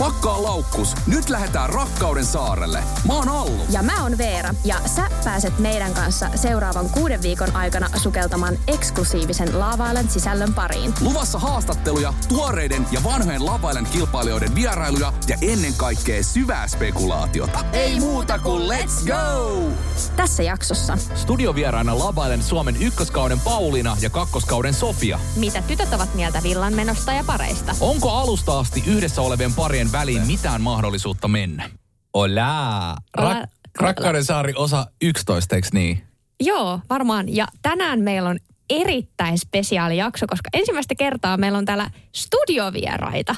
Pakkaa laukkus. Nyt lähdetään rakkauden saarelle. Mä oon Allu. Ja mä oon Veera. Ja sä pääset meidän kanssa seuraavan kuuden viikon aikana sukeltamaan eksklusiivisen Laavailen sisällön pariin. Luvassa haastatteluja, tuoreiden ja vanhojen Lavailen kilpailijoiden vierailuja ja ennen kaikkea syvää spekulaatiota. Ei muuta kuin let's go! Tässä jaksossa. Studiovieraana Lavailen Suomen ykköskauden Pauliina ja kakkoskauden Sofia. Mitä tytöt ovat mieltä villan menosta ja pareista? Onko alusta asti yhdessä olevien parien väliin mitään mahdollisuutta mennä? Olaa! Rak- Rakkauden saari osa 11, eikö niin? Joo, varmaan. Ja tänään meillä on erittäin spesiaali jakso, koska ensimmäistä kertaa meillä on täällä studiovieraita.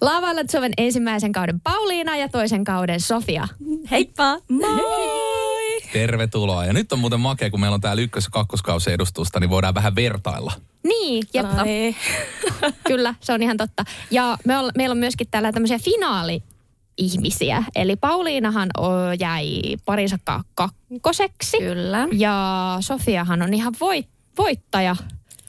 Laavailla Suomen ensimmäisen kauden Pauliina ja toisen kauden Sofia. Heippa! Moi! Tervetuloa. Ja nyt on muuten makea, kun meillä on täällä ykkös- ja kakkoskausi edustusta, niin voidaan vähän vertailla. Niin, jep. Ai. Kyllä, se on ihan totta. Ja me on, meillä on myöskin täällä tämmöisiä finaali ihmisiä. Eli Pauliinahan jäi parinsa ka- kakkoseksi. Kyllä. Ja Sofiahan on ihan voit, voittaja.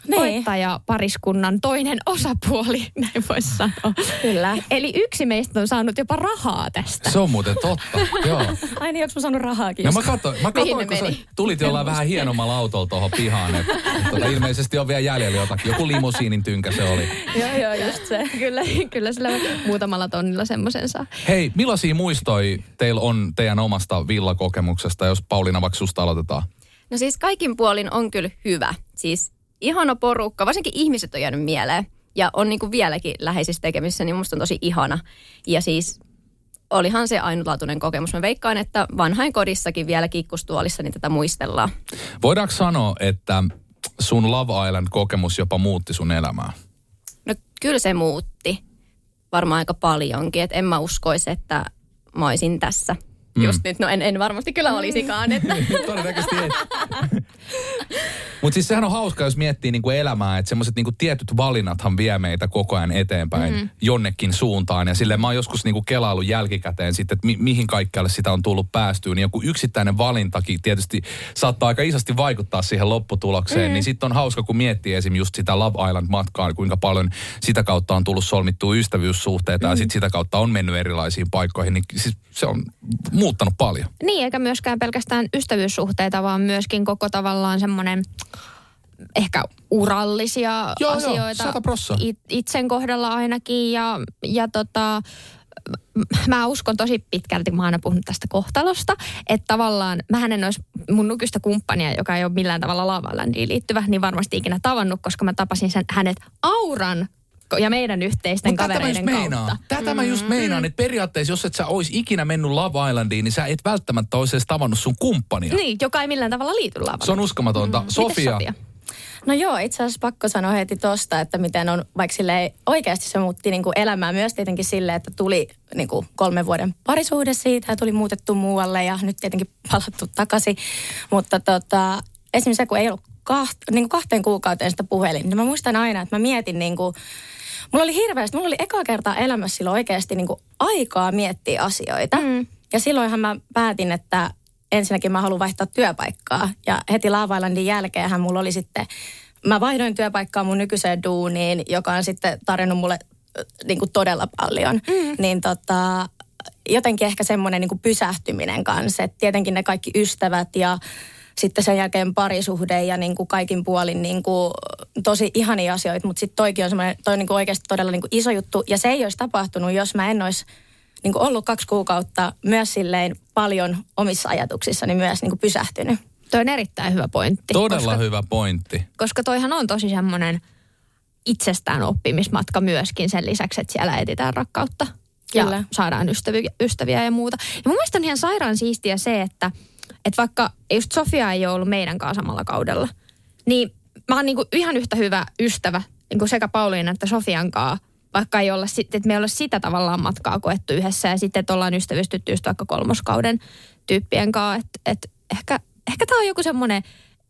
Niin. Voittaja pariskunnan toinen osapuoli, näin voisi sanoa. Kyllä. Eli yksi meistä on saanut jopa rahaa tästä. Se on muuten totta, joo. Ai niin, onko mä saanut rahaakin? No mä katsoin, mä katsoin kun sä tulit jollain vähän hienommalla autolla tuohon pihaan. Et, et, tota, ilmeisesti on vielä jäljellä jotakin. Joku limusiinin tynkä se oli. joo, joo, just se. kyllä, kyllä sillä muutamalla tonnilla semmoisen saa. Hei, millaisia muistoja teillä on teidän omasta villakokemuksesta, jos Pauliina vaikka susta aloitetaan? No siis kaikin puolin on kyllä hyvä. Siis ihana porukka, varsinkin ihmiset on jäänyt mieleen. Ja on niin kuin vieläkin läheisissä tekemisissä, niin musta on tosi ihana. Ja siis olihan se ainutlaatuinen kokemus. Mä veikkaan, että vanhain kodissakin vielä kikkustuolissa niin tätä muistellaan. Voidaanko sanoa, että sun Love Island-kokemus jopa muutti sun elämää? No kyllä se muutti varmaan aika paljonkin. Että en mä uskoisi, että mä olisin tässä. Mm. Just nyt, no en, en varmasti kyllä olisikaan. Että Todennäköisesti ei. Mutta siis sehän on hauska, jos miettii niinku elämää, että semmoiset niinku tietyt valinnathan vie meitä koko ajan eteenpäin mm. jonnekin suuntaan. Ja sille mä oon joskus niinku kelaillut jälkikäteen sitten, että mi- mihin kaikkialle sitä on tullut päästyä. Niin joku yksittäinen valintakin tietysti saattaa aika isosti vaikuttaa siihen lopputulokseen. Mm. Niin sitten on hauska, kun miettii esim. just sitä Love Island-matkaa, kuinka paljon sitä kautta on tullut solmittua ystävyyssuhteita mm. ja sitten sitä kautta on mennyt erilaisiin paikkoihin. Niin siis se on muuttanut paljon. Niin, eikä myöskään pelkästään ystävyyssuhteita, vaan myöskin koko tavallaan semmoinen ehkä urallisia Joo, joo, asioita. prossaa. It, itsen kohdalla ainakin. Ja, ja tota, mä uskon tosi pitkälti, kun mä oon aina puhunut tästä kohtalosta, että tavallaan mä en olisi mun nykyistä kumppania, joka ei ole millään tavalla Lavalandiin liittyvä, niin varmasti ikinä tavannut, koska mä tapasin sen hänet auran ja meidän yhteisten Mut tätä kavereiden meinaan. kautta. Tätä mä just meinaan, että periaatteessa jos et sä ois ikinä mennyt Love Islandiin, niin sä et välttämättä olisi edes tavannut sun kumppania. Niin, joka ei millään tavalla liity Lavalandiin. Se on uskomatonta. Mites Sofia, Sofia? No joo, itse asiassa pakko sanoa heti tosta, että miten on, vaikka silleen, oikeasti se muutti niin kuin elämää myös tietenkin sille, että tuli niin kuin kolmen vuoden parisuhde siitä ja tuli muutettu muualle ja nyt tietenkin palattu takaisin. Mutta tota, esimerkiksi se, kun ei ollut kaht, niin kuin kahteen kuukauteen sitä puhelin, niin mä muistan aina, että mä mietin niin kuin, mulla oli hirveästi, mulla oli eka kertaa elämässä silloin oikeasti niin kuin aikaa miettiä asioita. Mm. Ja silloinhan mä päätin, että ensinnäkin mä haluan vaihtaa työpaikkaa. Ja heti Laavailandin jälkeenhän mulla oli sitten, mä vaihdoin työpaikkaa mun nykyiseen duuniin, joka on sitten tarjonnut mulle niin kuin todella paljon. Mm. Niin tota, jotenkin ehkä semmoinen niin pysähtyminen kanssa. Et tietenkin ne kaikki ystävät ja sitten sen jälkeen parisuhde ja niin kuin kaikin puolin niin kuin tosi ihania asioita, mutta sitten toikin on semmoinen, toi on niin kuin oikeasti todella niin kuin iso juttu. Ja se ei olisi tapahtunut, jos mä en olisi niin kuin ollut kaksi kuukautta myös silleen paljon omissa ajatuksissani myös niin kuin pysähtynyt. Toi on erittäin hyvä pointti. todella koska, hyvä pointti. koska toihan on tosi semmoinen itsestään oppimismatka myöskin sen lisäksi, että siellä etsitään rakkautta. Kyllä. Ja saadaan ystäviä, ystäviä ja muuta. Ja mun mielestä on ihan sairaan siistiä se, että, että vaikka just Sofia ei ole ollut meidän kanssa samalla kaudella, niin mä oon niinku ihan yhtä hyvä ystävä niinku sekä Pauliina että Sofian kanssa, vaikka ei olla, sit- että me ei olla sitä tavallaan matkaa koettu yhdessä ja sitten, että ollaan ystävystytty just vaikka kolmoskauden tyyppien kanssa, että et, ehkä, ehkä tämä on joku semmoinen,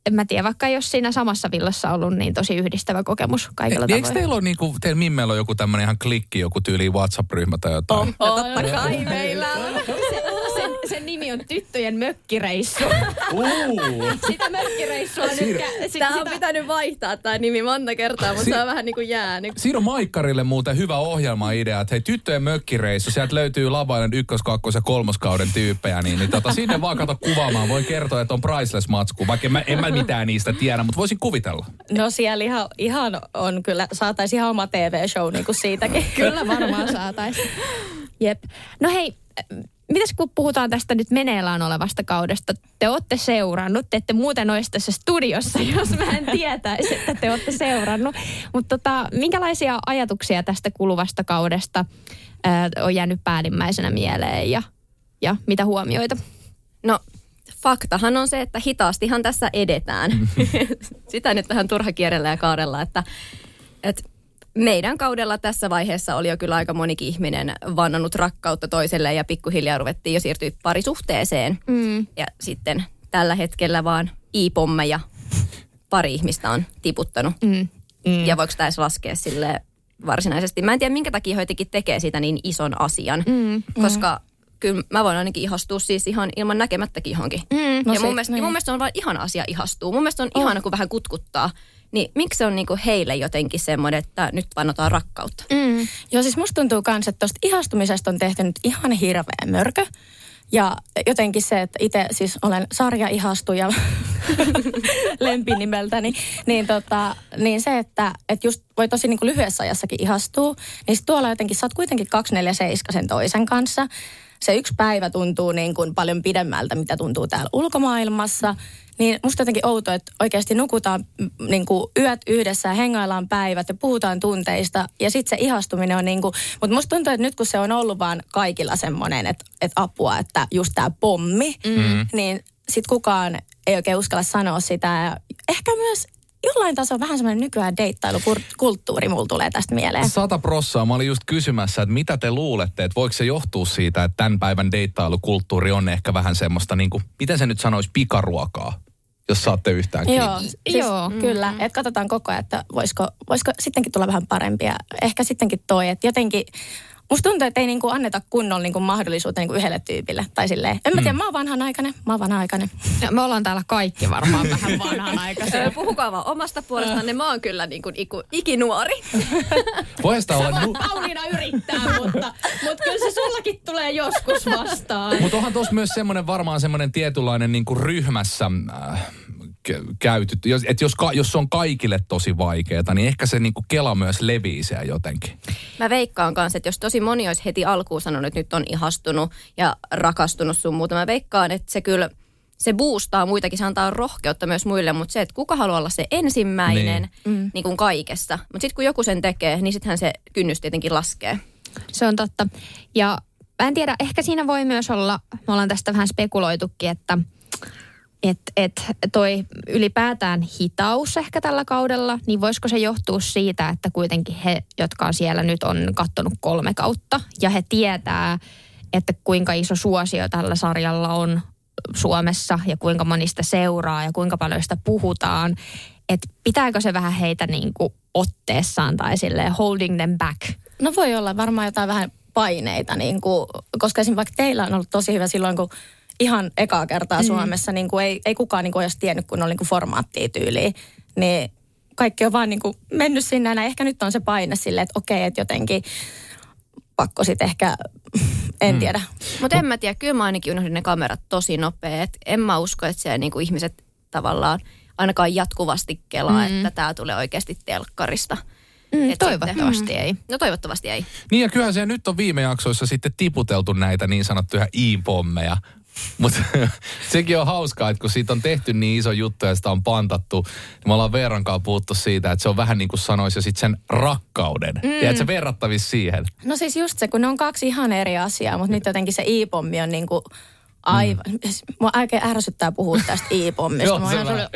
en mä tiedä, vaikka jos siinä samassa villassa ollut niin tosi yhdistävä kokemus kaikilla E- tavoin. Eikö teillä ole niinku, teillä Mimmellä on joku tämmöinen ihan klikki, joku tyyli WhatsApp-ryhmä tai jotain? No totta kai meillä on. Se, sen, nimi on Tyttöjen mökkireissu. Uh. Sitä mökkireissua nyt... Kä- sit- Tämä on sitä- pitänyt vaihtaa tämä nimi monta kertaa, mutta Si- se on vähän niin kuin jäänyt. Siinä on Maikkarille muuten hyvä ohjelmaidea, että hei tyttöjen mökkireissu, sieltä löytyy Lavailen ykkös-, kakkos- ja kolmoskauden tyyppejä, niin, niin tota, sinne vaan kato kuvaamaan. Voin kertoa, että on priceless matsku, vaikka en mä, en mä mitään niistä tiedä, mutta voisin kuvitella. No siellä ihan, ihan on kyllä, saataisiin ihan oma TV-show niin kuin siitäkin. Kyllä varmaan saataisiin. Jep. No hei, mitäs kun puhutaan tästä nyt meneillään olevasta kaudesta? Te olette seurannut, te ette muuten olisi tässä studiossa, jos mä en tietäisi, että te olette seurannut. Mutta tota, minkälaisia ajatuksia tästä kuluvasta kaudesta ää, on jäänyt päällimmäisenä mieleen ja, ja mitä huomioita? No, faktahan on se, että hitaastihan tässä edetään. Sitä nyt vähän turha kierrellä ja kaarella, että, että meidän kaudella tässä vaiheessa oli jo kyllä aika monikin ihminen vannonut rakkautta toiselle ja pikkuhiljaa ruvettiin jo siirtyä parisuhteeseen. Mm. Ja sitten tällä hetkellä vaan i-pommeja pari ihmistä on tiputtanut. Mm. Mm. Ja voiko tämä laskea sille varsinaisesti? Mä en tiedä, minkä takia he jotenkin tekee siitä niin ison asian. Mm. Koska kyllä mä voin ainakin ihastua siis ihan ilman näkemättäkin johonkin. Mm. No ja se- mun, mielestä, niin. mun mielestä se on vain ihana asia ihastua. Mun mielestä on oh. ihana, kun vähän kutkuttaa. Niin miksi se on niinku heille jotenkin semmoinen, että nyt vannotaan rakkautta? Mm. Joo, siis musta tuntuu myös, että tuosta ihastumisesta on tehty nyt ihan hirveä mörkö. Ja jotenkin se, että itse siis olen sarja-ihastuja lempinimeltäni, niin, tota, niin se, että, että just voi tosi niin kuin lyhyessä ajassakin ihastua, niin sit tuolla jotenkin, sä oot kuitenkin 247 sen toisen kanssa. Se yksi päivä tuntuu niin kuin paljon pidemmältä, mitä tuntuu täällä ulkomaailmassa. Niin musta jotenkin outo, että oikeasti nukutaan mm, niin kuin yöt yhdessä ja hengaillaan päivät ja puhutaan tunteista. Ja sitten se ihastuminen on niin kuin, mutta musta tuntuu, että nyt kun se on ollut vaan kaikilla semmoinen, että, että apua, että just tämä pommi, mm. niin sitten kukaan ei oikein uskalla sanoa sitä. Ja ehkä myös jollain tasolla vähän semmoinen nykyään deittailukulttuuri mulla tulee tästä mieleen. Sata prossaa. Mä olin just kysymässä, että mitä te luulette, että voiko se johtua siitä, että tämän päivän deittailukulttuuri on ehkä vähän semmoista, niin kuin, miten se nyt sanoisi, pikaruokaa, jos saatte yhtään kiinni. Joo, siis, Joo. mm. kyllä. Että katsotaan koko ajan, että voisiko, voisiko sittenkin tulla vähän parempia. Ehkä sittenkin toi, että jotenkin... Musta tuntuu, että ei niinku anneta kunnon niinku mahdollisuutta niinku yhdelle tyypille. Tai silleen, en mä tiedä, mä oon vanhanaikainen, mä oon vanhanaikainen. Ja me ollaan täällä kaikki varmaan vähän vanhanaikaisia. Puhukaa vaan omasta puolestanne. Mä oon kyllä niin kuin iku, ikinuori. Voihan sitä olla... Nu- Pauliina yrittää, mutta, mutta kyllä se sullakin tulee joskus vastaan. Mutta onhan tuossa myös semmoinen varmaan semmoinen tietynlainen niinku ryhmässä äh, käyty. Jos, et jos, ka, jos se on kaikille tosi vaikeaa, niin ehkä se niinku kela myös levii siellä jotenkin. Mä veikkaan kanssa, että jos tosi moni olisi heti alkuun sanonut, että nyt on ihastunut ja rakastunut sun muuta, mä veikkaan, että se kyllä se boostaa muitakin, se antaa rohkeutta myös muille, mutta se, että kuka haluaa olla se ensimmäinen niin, niin kuin kaikessa. Mutta sitten kun joku sen tekee, niin sittenhän se kynnys tietenkin laskee. Se on totta. Ja mä en tiedä, ehkä siinä voi myös olla, me ollaan tästä vähän spekuloitukin, että et, et toi ylipäätään hitaus ehkä tällä kaudella, niin voisiko se johtua siitä, että kuitenkin he, jotka on siellä nyt on kattonut kolme kautta ja he tietää, että kuinka iso suosio tällä sarjalla on Suomessa ja kuinka moni sitä seuraa ja kuinka paljon sitä puhutaan. Että pitääkö se vähän heitä niin kuin otteessaan tai silleen holding them back? No voi olla varmaan jotain vähän paineita, niin kuin, koska esimerkiksi vaikka teillä on ollut tosi hyvä silloin, kun ihan ekaa kertaa mm. Suomessa niin kuin ei, ei kukaan niin kuin olisi tiennyt, kun oli niin kuin formaattia tyyliin. Niin kaikki on vaan niin kuin mennyt sinne ja ehkä nyt on se paine silleen, että okei, että jotenkin pakko sitten ehkä, en mm. tiedä. Mutta en mä tiedä, kyllä mä ainakin unohdin ne kamerat tosi nopeet. En mä usko, että siellä niinku ihmiset tavallaan ainakaan jatkuvasti kelaa, mm. että tämä tulee oikeasti telkkarista. Mm, Et toivottavasti sitten- ei. No toivottavasti ei. Niin ja kyllähän se nyt on viime jaksoissa sitten tiputeltu näitä niin sanottuja i-pommeja. Mutta sekin on hauskaa, että kun siitä on tehty niin iso juttu ja sitä on pantattu, niin me ollaan Veerankaan puhuttu siitä, että se on vähän niin kuin sanoisi jo sitten sen rakkauden. Mm. Ja että se verrattavissa siihen. No siis just se, kun ne on kaksi ihan eri asiaa, mutta nyt jotenkin se i-pommi on niin kuin aivan, mm. mua oikein ärsyttää puhua tästä i-pommista. Sellainen,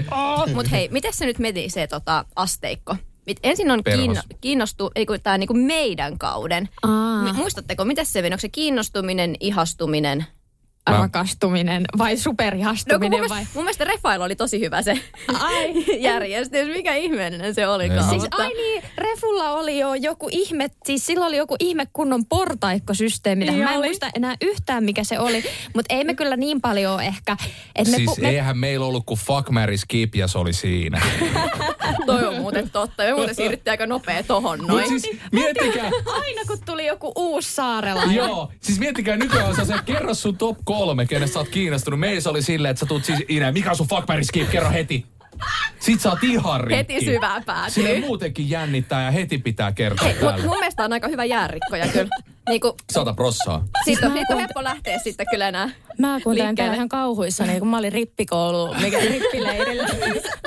Mutta hei, miten se nyt meni se tota, asteikko? Mit- Ensin on kiinno, kiinnostu, ei kun tämä niinku meidän kauden. Aa. Muistatteko, miten se meni? Onko se kiinnostuminen, ihastuminen Mä- rakastuminen vai No, kun mun, superihastuminen mielestä, vai? mun mielestä Refailu oli tosi hyvä se Ai. järjestys. Mikä ihmeellinen se olikaan. Siis mutta- Ai niin, Refulla oli jo joku ihme, siis sillä oli joku ihme kunnon portaikkosysteemi. Niin Mä en oli. muista enää yhtään mikä se oli, mutta ei me kyllä niin paljon ehkä. Et me, Siis pu- me, eihän meillä ollut kuin fuck, marry, skip ja se oli siinä. Toi on muuten totta. Me muuten siirryttiin aika nopea tohon Mut noin. siis miettikää, aina kun tuli joku uusi saarelainen. Joo, siis miettikää nykyään on se, kerro sun top kolme, kenestä sä oot kiinnostunut. Meillä se oli silleen, että sä tuut siis Ine, mikä on sun fuck, marry, skip, kerro heti. Sit sä oot ihan rikki. Heti syvään päätyy. Sille muutenkin jännittää ja heti pitää kertoa Mut täällä. mun mielestä on aika hyvä jäärikkoja kyllä. Niinku, Sata prossaa. siitä on, siitä on helppo lähteä sitten kyllä enää Mä kuuntelen täällä ihan kauhuissa, niin kun mä olin rippikoulu, mikä rippileirillä.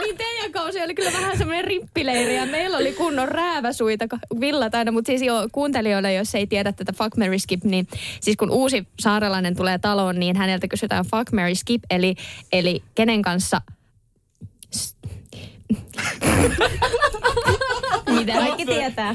Niin kausi oli kyllä vähän semmoinen rippileiri ja meillä oli kunnon rääväsuita villat aina, mutta siis jo kuuntelijoille, jos ei tiedä tätä Fuck, Mary Skip, niin siis kun uusi saarelainen tulee taloon, niin häneltä kysytään Fuck, Mary Skip, eli, eli kenen kanssa... Mitä kaikki tietää?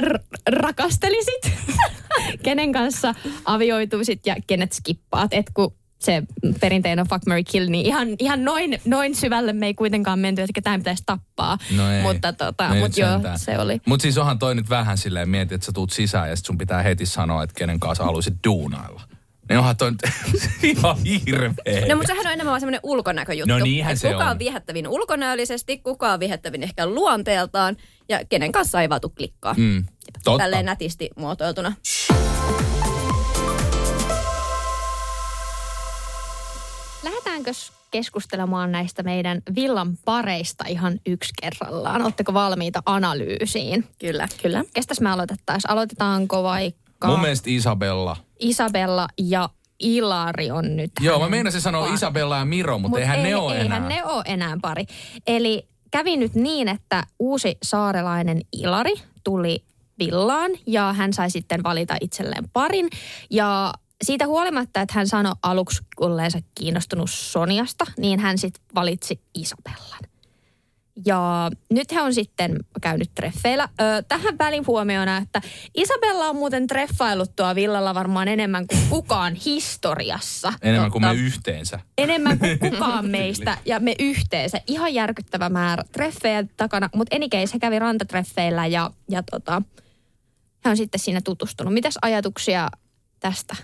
R- rakastelisit? kenen kanssa avioituisit ja kenet skippaat? Et kun se perinteinen on fuck, Mary kill, niin ihan, ihan noin, noin syvälle me ei kuitenkaan menty, että ketään pitäisi tappaa. No ei. Mutta tota, No ei mut joo, sentään. se oli. Mut siis onhan toi nyt vähän silleen, mieti, että sä tuut sisään ja sit sun pitää heti sanoa, että kenen kanssa haluaisit duunailla. Niin onhan toi nyt ihan hirveä. No mutta sehän on enemmän vaan semmoinen ulkonäköjuttu. No niinhän se kuka on. on viehättävin ulkonäöllisesti, kuka on viehättävin ehkä luonteeltaan ja kenen kanssa ei vaatu klikkaa. Mm, totta. Tälleen nätisti muotoiltuna. Lähdetäänkö keskustelemaan näistä meidän villan pareista ihan yksi kerrallaan? Oletteko valmiita analyysiin? Kyllä. Kyllä. Kestäs me aloitettaisiin? Aloitetaanko vaikka Mun mielestä Isabella. Isabella ja Ilari on nyt Joo, mä meinasin sanoa pari. Isabella ja Miro, mutta Mut eihän ei, ne ole eihän enää. ne ole enää pari. Eli kävi nyt niin, että uusi saarelainen Ilari tuli villaan ja hän sai sitten valita itselleen parin. Ja siitä huolimatta, että hän sanoi aluksi olleensa kiinnostunut Soniasta, niin hän sitten valitsi Isabellan. Ja nyt hän on sitten käynyt treffeillä. Ö, tähän väliin huomiona, että Isabella on muuten treffailut tuo villalla varmaan enemmän kuin kukaan historiassa. Enemmän kuin Totta me yhteensä. enemmän kuin kukaan meistä ja me yhteensä. Ihan järkyttävä määrä treffejä takana, mutta anycase, he kävi rantatreffeillä ja, ja tota, he on sitten siinä tutustunut. Mitäs ajatuksia tästä?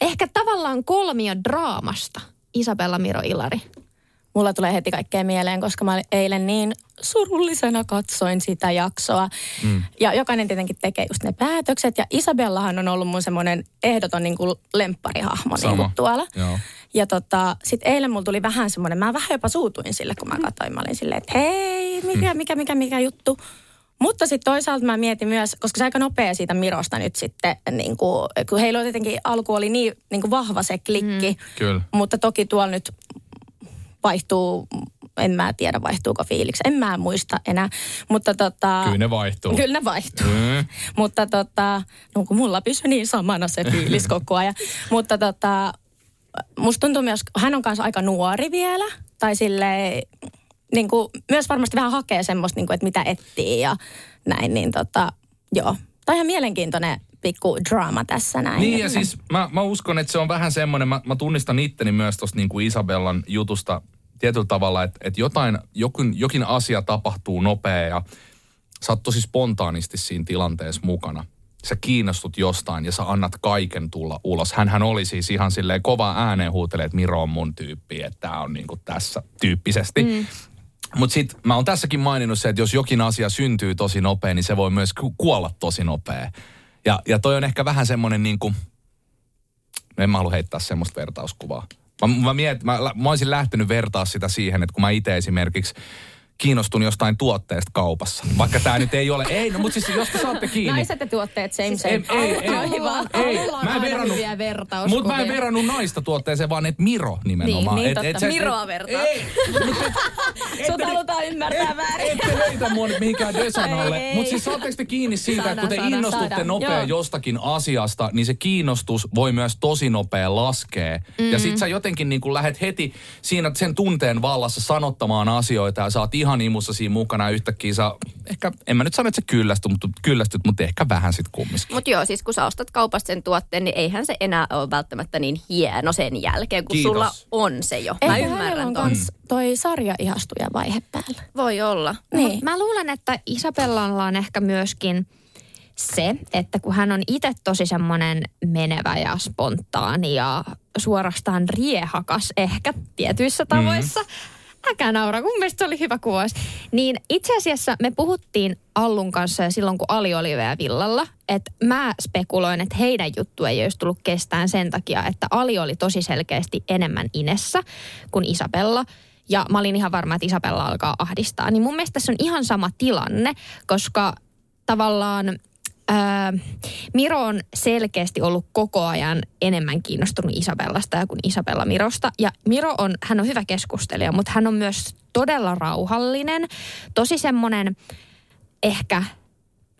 Ehkä tavallaan kolmio draamasta. Isabella Miro Ilari. Mulla tulee heti kaikkea mieleen, koska mä eilen niin surullisena katsoin sitä jaksoa. Mm. Ja jokainen tietenkin tekee just ne päätökset. Ja Isabellahan on ollut mun semmoinen ehdoton niin kuin lempparihahmo niin kuin tuolla. Joo. Ja tota, sitten eilen mulla tuli vähän semmoinen, mä vähän jopa suutuin sille, kun mä katsoin. Mä olin silleen, että hei, mikä, mikä, mikä, mikä juttu. Mutta sitten toisaalta mä mietin myös, koska se aika nopea siitä Mirosta nyt sitten, niin kuin, kun heillä oli tietenkin alku oli niin, niin kuin vahva se klikki. Mm. Kyllä. Mutta toki tuolla nyt vaihtuu, en mä tiedä vaihtuuko fiiliksi, en mä muista enää. Mutta tota, Kyllä ne vaihtuu. Kyllä ne vaihtuu. Mm. Mutta tota, no kun mulla pysyy niin samana se fiilis koko ajan. Mutta tota, musta tuntuu myös, hän on kanssa aika nuori vielä. Tai silleen, niin kuin, myös varmasti vähän hakee semmoista, niin kuin, että mitä etsii ja näin. Niin tota, joo. Tämä on ihan mielenkiintoinen pikku draama tässä näin. Niin ja siis mä, mä uskon, että se on vähän semmoinen, mä, mä tunnistan itteni myös tuosta niin kuin Isabellan jutusta tietyllä tavalla, että, että jotain, jokin, jokin asia tapahtuu nopea ja sä oot tosi spontaanisti siinä tilanteessa mukana. Sä kiinnostut jostain ja sä annat kaiken tulla ulos. Hänhän oli siis ihan silleen kova ääneen huutelee, että Miro on mun tyyppi, että tää on niinku tässä tyyppisesti. Mm. Mutta sitten mä oon tässäkin maininnut se, että jos jokin asia syntyy tosi nopea, niin se voi myös ku- kuolla tosi nopea. Ja, ja toi on ehkä vähän semmoinen niin kuin, no en mä halua heittää semmoista vertauskuvaa. Mä, mä, miet, mä, mä olisin lähtenyt vertaa sitä siihen, että kun mä itse esimerkiksi kiinnostun jostain tuotteesta kaupassa. Vaikka tämä nyt ei ole, ei, no mutta siis jos te saatte kiinni. Naiset ja tuotteet, same same. Ei, ei, ei, Ollaan- ei, mä en verrannut, mutta mä en verrannut naista tuotteeseen, vaan että Miro nimenomaan. Niin, niin, et, totta. sä- Miroa vertaa. Ei, et- Sut halutaan ymmärtää väärin. ette leitä mua nyt mihinkään desanalle. Ei, ei. Mutta siis saatteko te kiinni siitä, että kun te Saadaan, innostutte saadaan, nopea joo. jostakin asiasta, niin se kiinnostus voi myös tosi nopea laskea. Mm. Ja sit sä jotenkin niin lähet heti siinä sen tunteen vallassa sanottamaan asioita ja oot ihan ihan imussa siinä mukana ja yhtäkkiä sä, ehkä, en mä nyt sano, että sä kyllästyt, mutta, kyllästyt, mutta ehkä vähän sit kumminkin. Mutta joo, siis kun sä ostat kaupasta sen tuotteen, niin eihän se enää ole välttämättä niin hieno sen jälkeen, kun Kiitos. sulla on se jo. Mä Eikö ymmärrän on ton. kans toi sarja ihastuja vaihe päällä? Voi olla. Niin. Mut mä luulen, että Isabellalla on ehkä myöskin se, että kun hän on itse tosi semmoinen menevä ja spontaani ja suorastaan riehakas ehkä tietyissä tavoissa. Äkä naura, kun mielestä se oli hyvä kuvaus. Niin itse asiassa me puhuttiin Allun kanssa ja silloin, kun Ali oli vielä villalla, että mä spekuloin, että heidän juttu ei olisi tullut kestään sen takia, että Ali oli tosi selkeästi enemmän inessä kuin Isabella. Ja mä olin ihan varma, että Isabella alkaa ahdistaa. Niin mun mielestä tässä on ihan sama tilanne, koska tavallaan ää, Miro on selkeästi ollut koko ajan enemmän kiinnostunut Isabellasta kuin Isabella Mirosta. Ja Miro on, hän on hyvä keskustelija, mutta hän on myös todella rauhallinen. Tosi semmoinen ehkä,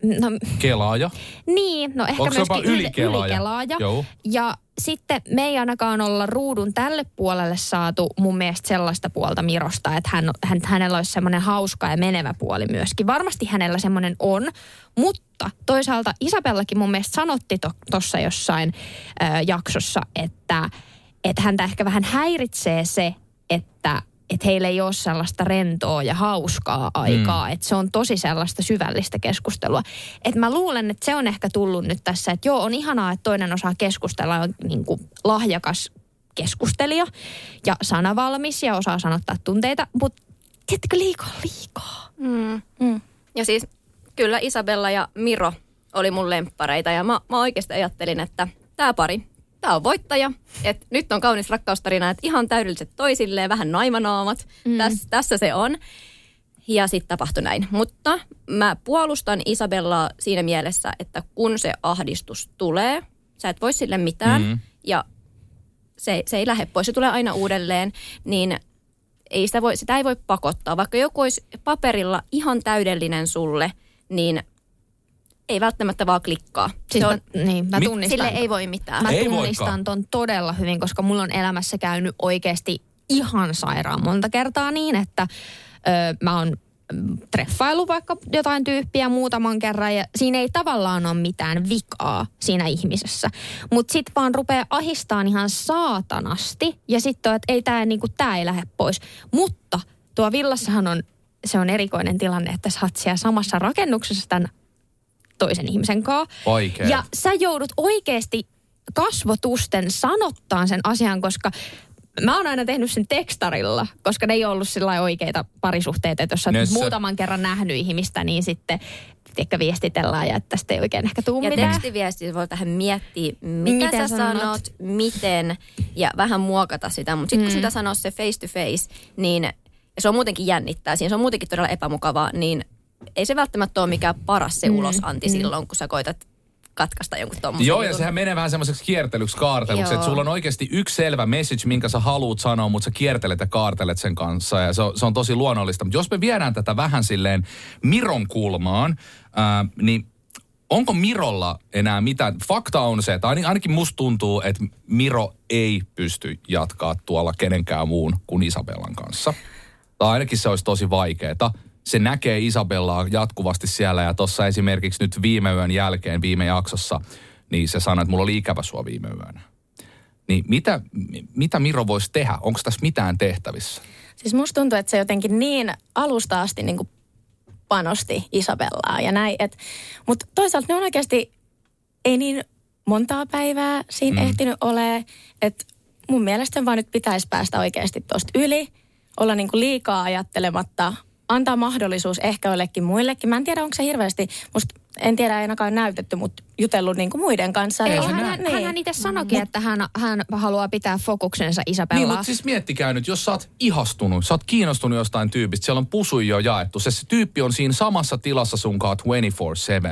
no Kelaaja. niin, no ehkä Onko myöskin yli- ylikelaaja? ylikelaaja. Joo. Ja sitten me ei ainakaan olla ruudun tälle puolelle saatu mun mielestä sellaista puolta Mirosta, että hän, hän, hänellä olisi semmoinen hauska ja menevä puoli myöskin. Varmasti hänellä semmoinen on, mutta toisaalta Isabellakin mun mielestä sanotti tuossa jossain ö, jaksossa, että, että häntä ehkä vähän häiritsee se, että että heillä ei ole sellaista rentoa ja hauskaa aikaa, mm. että se on tosi sellaista syvällistä keskustelua. Että mä luulen, että se on ehkä tullut nyt tässä, että joo, on ihanaa, että toinen osaa keskustella, on niin kuin lahjakas keskustelija ja sanavalmis ja osaa sanottaa tunteita, mutta tiedättekö liikaa liikaa. Mm. Mm. Ja siis kyllä Isabella ja Miro oli mun lemppareita ja mä, mä oikeasti ajattelin, että tämä pari, tämä on voittaja. Et nyt on kaunis rakkaustarina, että ihan täydelliset toisilleen, vähän naimanaamat. Mm. Täs, tässä se on. Ja sitten tapahtui näin. Mutta mä puolustan Isabellaa siinä mielessä, että kun se ahdistus tulee, sä et voi sille mitään Mm. ja se, se ei lähde pois, se tulee aina uudelleen, niin ei sitä, voi, sitä ei voi pakottaa. Vaikka joku olisi paperilla ihan täydellinen sulle, niin ei välttämättä vaan klikkaa. Siis se on, mä, niin, mä tunnistan. sille ei voi mitään. Mä Ei tunnistan voikaan. ton todella hyvin, koska mulla on elämässä käynyt oikeasti ihan sairaan monta kertaa niin, että ö, mä oon mm, treffailu vaikka jotain tyyppiä muutaman kerran ja siinä ei tavallaan ole mitään vikaa siinä ihmisessä. Mutta sitten vaan rupeaa ahistaan ihan saatanasti ja sitten että ei tämä niinku, tää ei lähde pois. Mutta tuo villassahan on, se on erikoinen tilanne, että sä oot siellä samassa rakennuksessa tämän toisen ihmisen kanssa. Vaikea. Ja sä joudut oikeasti kasvotusten sanottaan sen asian, koska mä oon aina tehnyt sen tekstarilla, koska ne ei ollut sillä oikeita parisuhteita, että jos sä oot Nössö. muutaman kerran nähnyt ihmistä, niin sitten ehkä viestitellään ja että tästä ei oikein ehkä tuu Ja mitään. tekstiviesti voi tähän miettiä, mitä Miten sä sanot? sanot, miten, ja vähän muokata sitä. Mutta sitten kun Mm. sitä sanoo se face to face, niin ja se on muutenkin jännittää, siinä se on muutenkin todella epämukavaa, niin ei se välttämättä ole mikään paras se Mm, ulosanti mm. silloin, kun sä koitat katkaista jonkun tommosen Joo, ja sehän menee vähän semmoiseksi kiertelyksi, kaarteluksi, että sulla on oikeasti yksi selvä message, minkä sä haluut sanoa, mutta sä kiertelet ja kaartelet sen kanssa, ja se on, se on tosi luonnollista. Mutta jos me viedään tätä vähän silleen Miron kulmaan, ää, niin onko Mirolla enää mitään? Fakta on se, että ain- ainakin musta tuntuu, että Miro ei pysty jatkaa tuolla kenenkään muun kuin Isabellan kanssa. Tai ainakin se olisi tosi vaikeeta. Se näkee Isabellaa jatkuvasti siellä ja tuossa esimerkiksi nyt viime yön jälkeen, viime jaksossa, niin se sanoi, että mulla oli ikävä sua viime yönä. Niin mitä, mi- mitä Miro voisi tehdä? Onko tässä mitään tehtävissä? Siis musta tuntuu, että se jotenkin niin alusta asti niin kuin panosti Isabellaa ja näin. Mutta toisaalta ne on oikeasti ei niin montaa päivää siinä Mm. ehtinyt ole. Että mun mielestä vaan nyt pitäisi päästä oikeasti tosta yli. Olla niin kuin liikaa ajattelematta. Antaa mahdollisuus ehkä jollekin muillekin. Mä en tiedä, onko se hirveästi, musta en tiedä ainakaan näytetty, mutta jutellut niin kuin muiden kanssa. Ei, Niin- hän, niin. hän itse sanoikin, että hän, hän haluaa pitää fokuksensa Niin, Isabellaa. mutta siis miettikää nyt, jos sä oot ihastunut, sä oot kiinnostunut jostain tyypistä, siellä on pusuja jo jaettu, se, se tyyppi on siinä samassa tilassa sunkaan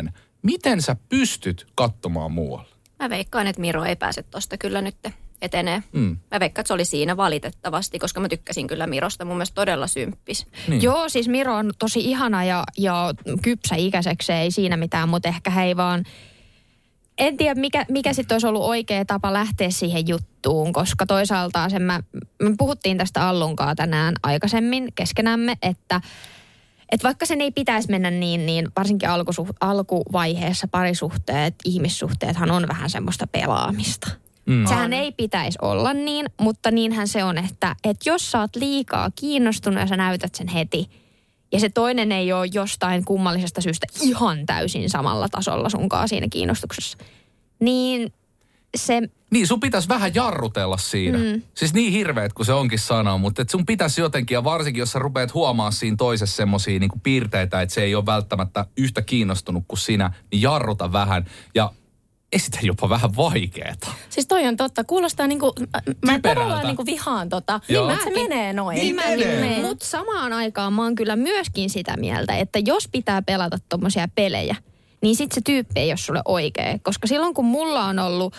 24-7. Miten sä pystyt katsomaan muualle? Mä veikkaan, että Miro ei pääse tosta kyllä nyt etenee. Mm. Mä veikkaan, että se oli siinä valitettavasti, koska mä tykkäsin kyllä Mirosta. Mun mielestä todella symppis. Niin. Joo, siis Miro on tosi ihana ja, ja kypsä ikäiseksi, ei siinä mitään, mutta ehkä he ei vaan... En tiedä, mikä, mikä sitten olisi ollut oikea tapa lähteä siihen juttuun, koska toisaalta sen mä, me puhuttiin tästä Allunkaa tänään aikaisemmin keskenämme, että että vaikka sen ei pitäisi mennä niin, niin varsinkin alkusuh, alkuvaiheessa parisuhteet, ihmissuhteethan on vähän semmoista pelaamista. Mm. Sehän ei pitäisi olla niin, mutta niinhän se on, että, että jos sä oot liikaa kiinnostunut ja sä näytät sen heti, ja se toinen ei ole jostain kummallisesta syystä ihan täysin samalla tasolla sunkaan siinä kiinnostuksessa, niin se... Niin, sun pitäisi vähän jarrutella siinä. Mm. Siis niin hirveet kuin se onkin sanoa, mutta et sun pitäisi jotenkin, ja varsinkin jos sä rupeat huomaa siinä toisessa semmosia niin piirteitä, että se ei ole välttämättä yhtä kiinnostunut kuin sinä, niin jarruta vähän. Ja esitä jopa vähän vaikeeta. Siis toi on totta. Kuulostaa niinku, mä tavallaan niinku vihaan tota. Joo. Niin, se menee noin. Niin, niin menee. Mutta samaan aikaan mä oon kyllä myöskin sitä mieltä, että jos pitää pelata tommosia pelejä, niin sit se tyyppi ei ole sulle oikea. Koska silloin kun mulla on ollut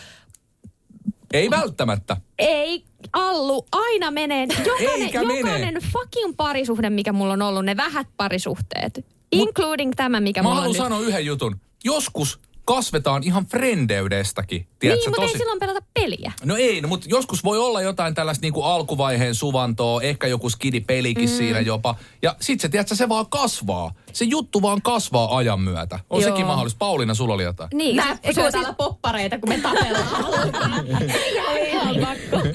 ei välttämättä. Ei, Allu, aina menee. Jokainen, Eikä jokainen mene. fucking parisuhde, mikä mulla on ollut, ne vähät parisuhteet. Mut, including tämä, mikä mulla on nyt. Mä haluan sanoa yhden jutun. Joskus kasvetaan ihan frendeydestäkin. Tiedätkö, niin, mutta tosi... ei silloin pelata peliä. No ei, no, mutta joskus voi olla jotain tällaista niin kuin alkuvaiheen suvantoa, ehkä joku skidi-pelikin mm. siinä jopa. Ja sit se, tiedätkö, se vaan kasvaa. Se juttu vaan kasvaa ajan myötä. On Joo. sekin mahdollista. Pauliina, sulla oli jotain. Niin. Mä syö täällä poppareita, kun me tapellaan. ihan pakko.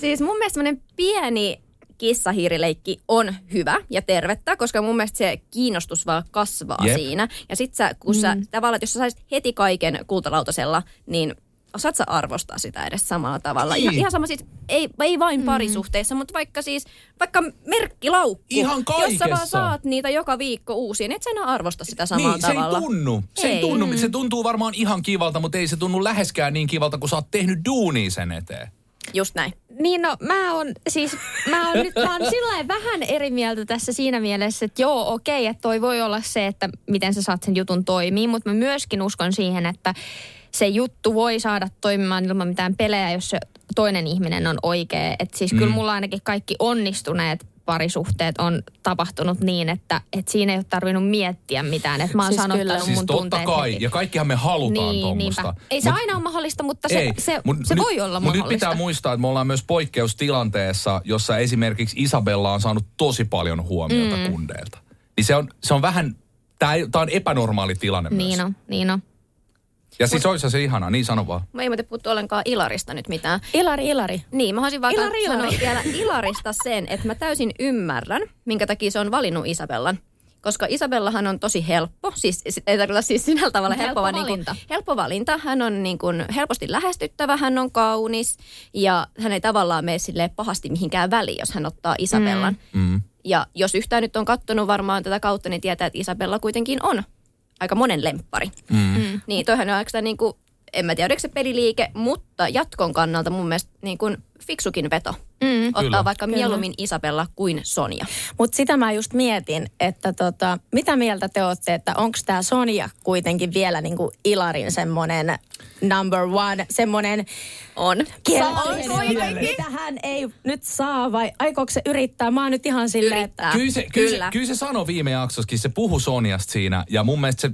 siis mun mielestä pieni kissahiirileikki on hyvä ja tervettä, koska mun mielestä se kiinnostus vaan kasvaa Jep. siinä. Ja sit sä, kun mm. sä tavallaan, jos sä saisit heti kaiken kultalautasella, niin osaat sä arvostaa sitä edes samalla tavalla. Niin. Ihan sama siis, ei, ei vain mm. parisuhteissa, mutta vaikka siis, vaikka merkkilaukku. Ihan kaikessa. Jos sä vaan saat niitä joka viikko uusia, niin et sä enää arvosta sitä samalla niin, tavalla. se ei tunnu. Se, ei. Ei tunnu. Mm. se tuntuu varmaan ihan kivalta, mutta ei se tunnu läheskään niin kivalta, kun sä oot tehnyt duunia sen eteen. Just näin. Niin no, mä oon siis, mä oon nyt vaan sillä vähän eri mieltä tässä siinä mielessä, että joo, okei, että toi voi olla se, että miten sä saat sen jutun toimii, mutta mä myöskin uskon siihen, että se juttu voi saada toimimaan ilman mitään pelejä, jos se toinen ihminen on oikea. Että siis mm. kyllä mulla ainakin kaikki onnistuneet parisuhteet on tapahtunut niin, että, että siinä ei ole tarvinnut miettiä mitään. Että mä oon siis sanottanut kyllä. mun siis totta kai, heti. ja kaikkihan me halutaan niin, tuommoista. Ei se mut, aina ole mahdollista, mutta se, ei, se, mut, se nyt, voi olla mahdollista. Mutta nyt pitää muistaa, että me ollaan myös poikkeustilanteessa, jossa esimerkiksi Isabella on saanut tosi paljon huomiota mm. kundeilta. Niin se on, se on vähän, tämä on epänormaali tilanne niin myös. On, niin on. Ja siis Mut, olisi se ihana, niin sano vaan. Mä ei muuten puhuttu ollenkaan Ilarista nyt mitään. Ilari, Ilari. Niin, mä haluaisin vaan Ilari, sanoa Ilari. vielä Ilarista sen, että mä täysin ymmärrän, minkä takia se on valinnut Isabellan. Koska Isabellahan on tosi helppo, siis ei tarkoita siis sinällä tavalla helppo, helppo vaan valinta. Niin kuin, helppo valinta. Hän on niin kuin helposti lähestyttävä, hän on kaunis ja hän ei tavallaan mene sille pahasti mihinkään väliin, jos hän ottaa Isabellan. Mm. Mm. Ja jos yhtään nyt on kattonut varmaan tätä kautta, niin tietää, että Isabella kuitenkin on aika monen lemppari. Mm. Mm. Niin toihan on aika niin kuin, en mä tiedä, se peliliike, mutta jatkon kannalta mun mielestä niin kuin fiksukin veto. Mm. Ottaa Kyllä. vaikka Kyllä. mieluummin Isabella kuin Sonja. Mutta sitä mä just mietin, että tota, mitä mieltä te olette, että onko tämä Sonja kuitenkin vielä niinku Ilarin semmoinen number one, semmoinen on. Mitä hän ei nyt saa vai aikooko se yrittää? Mä oon nyt ihan silleen, että... Kyllä se, kyllä, kyllä. Se, kyllä se sanoi viime jaksossakin, se puhu Sonjasta siinä ja mun mielestä se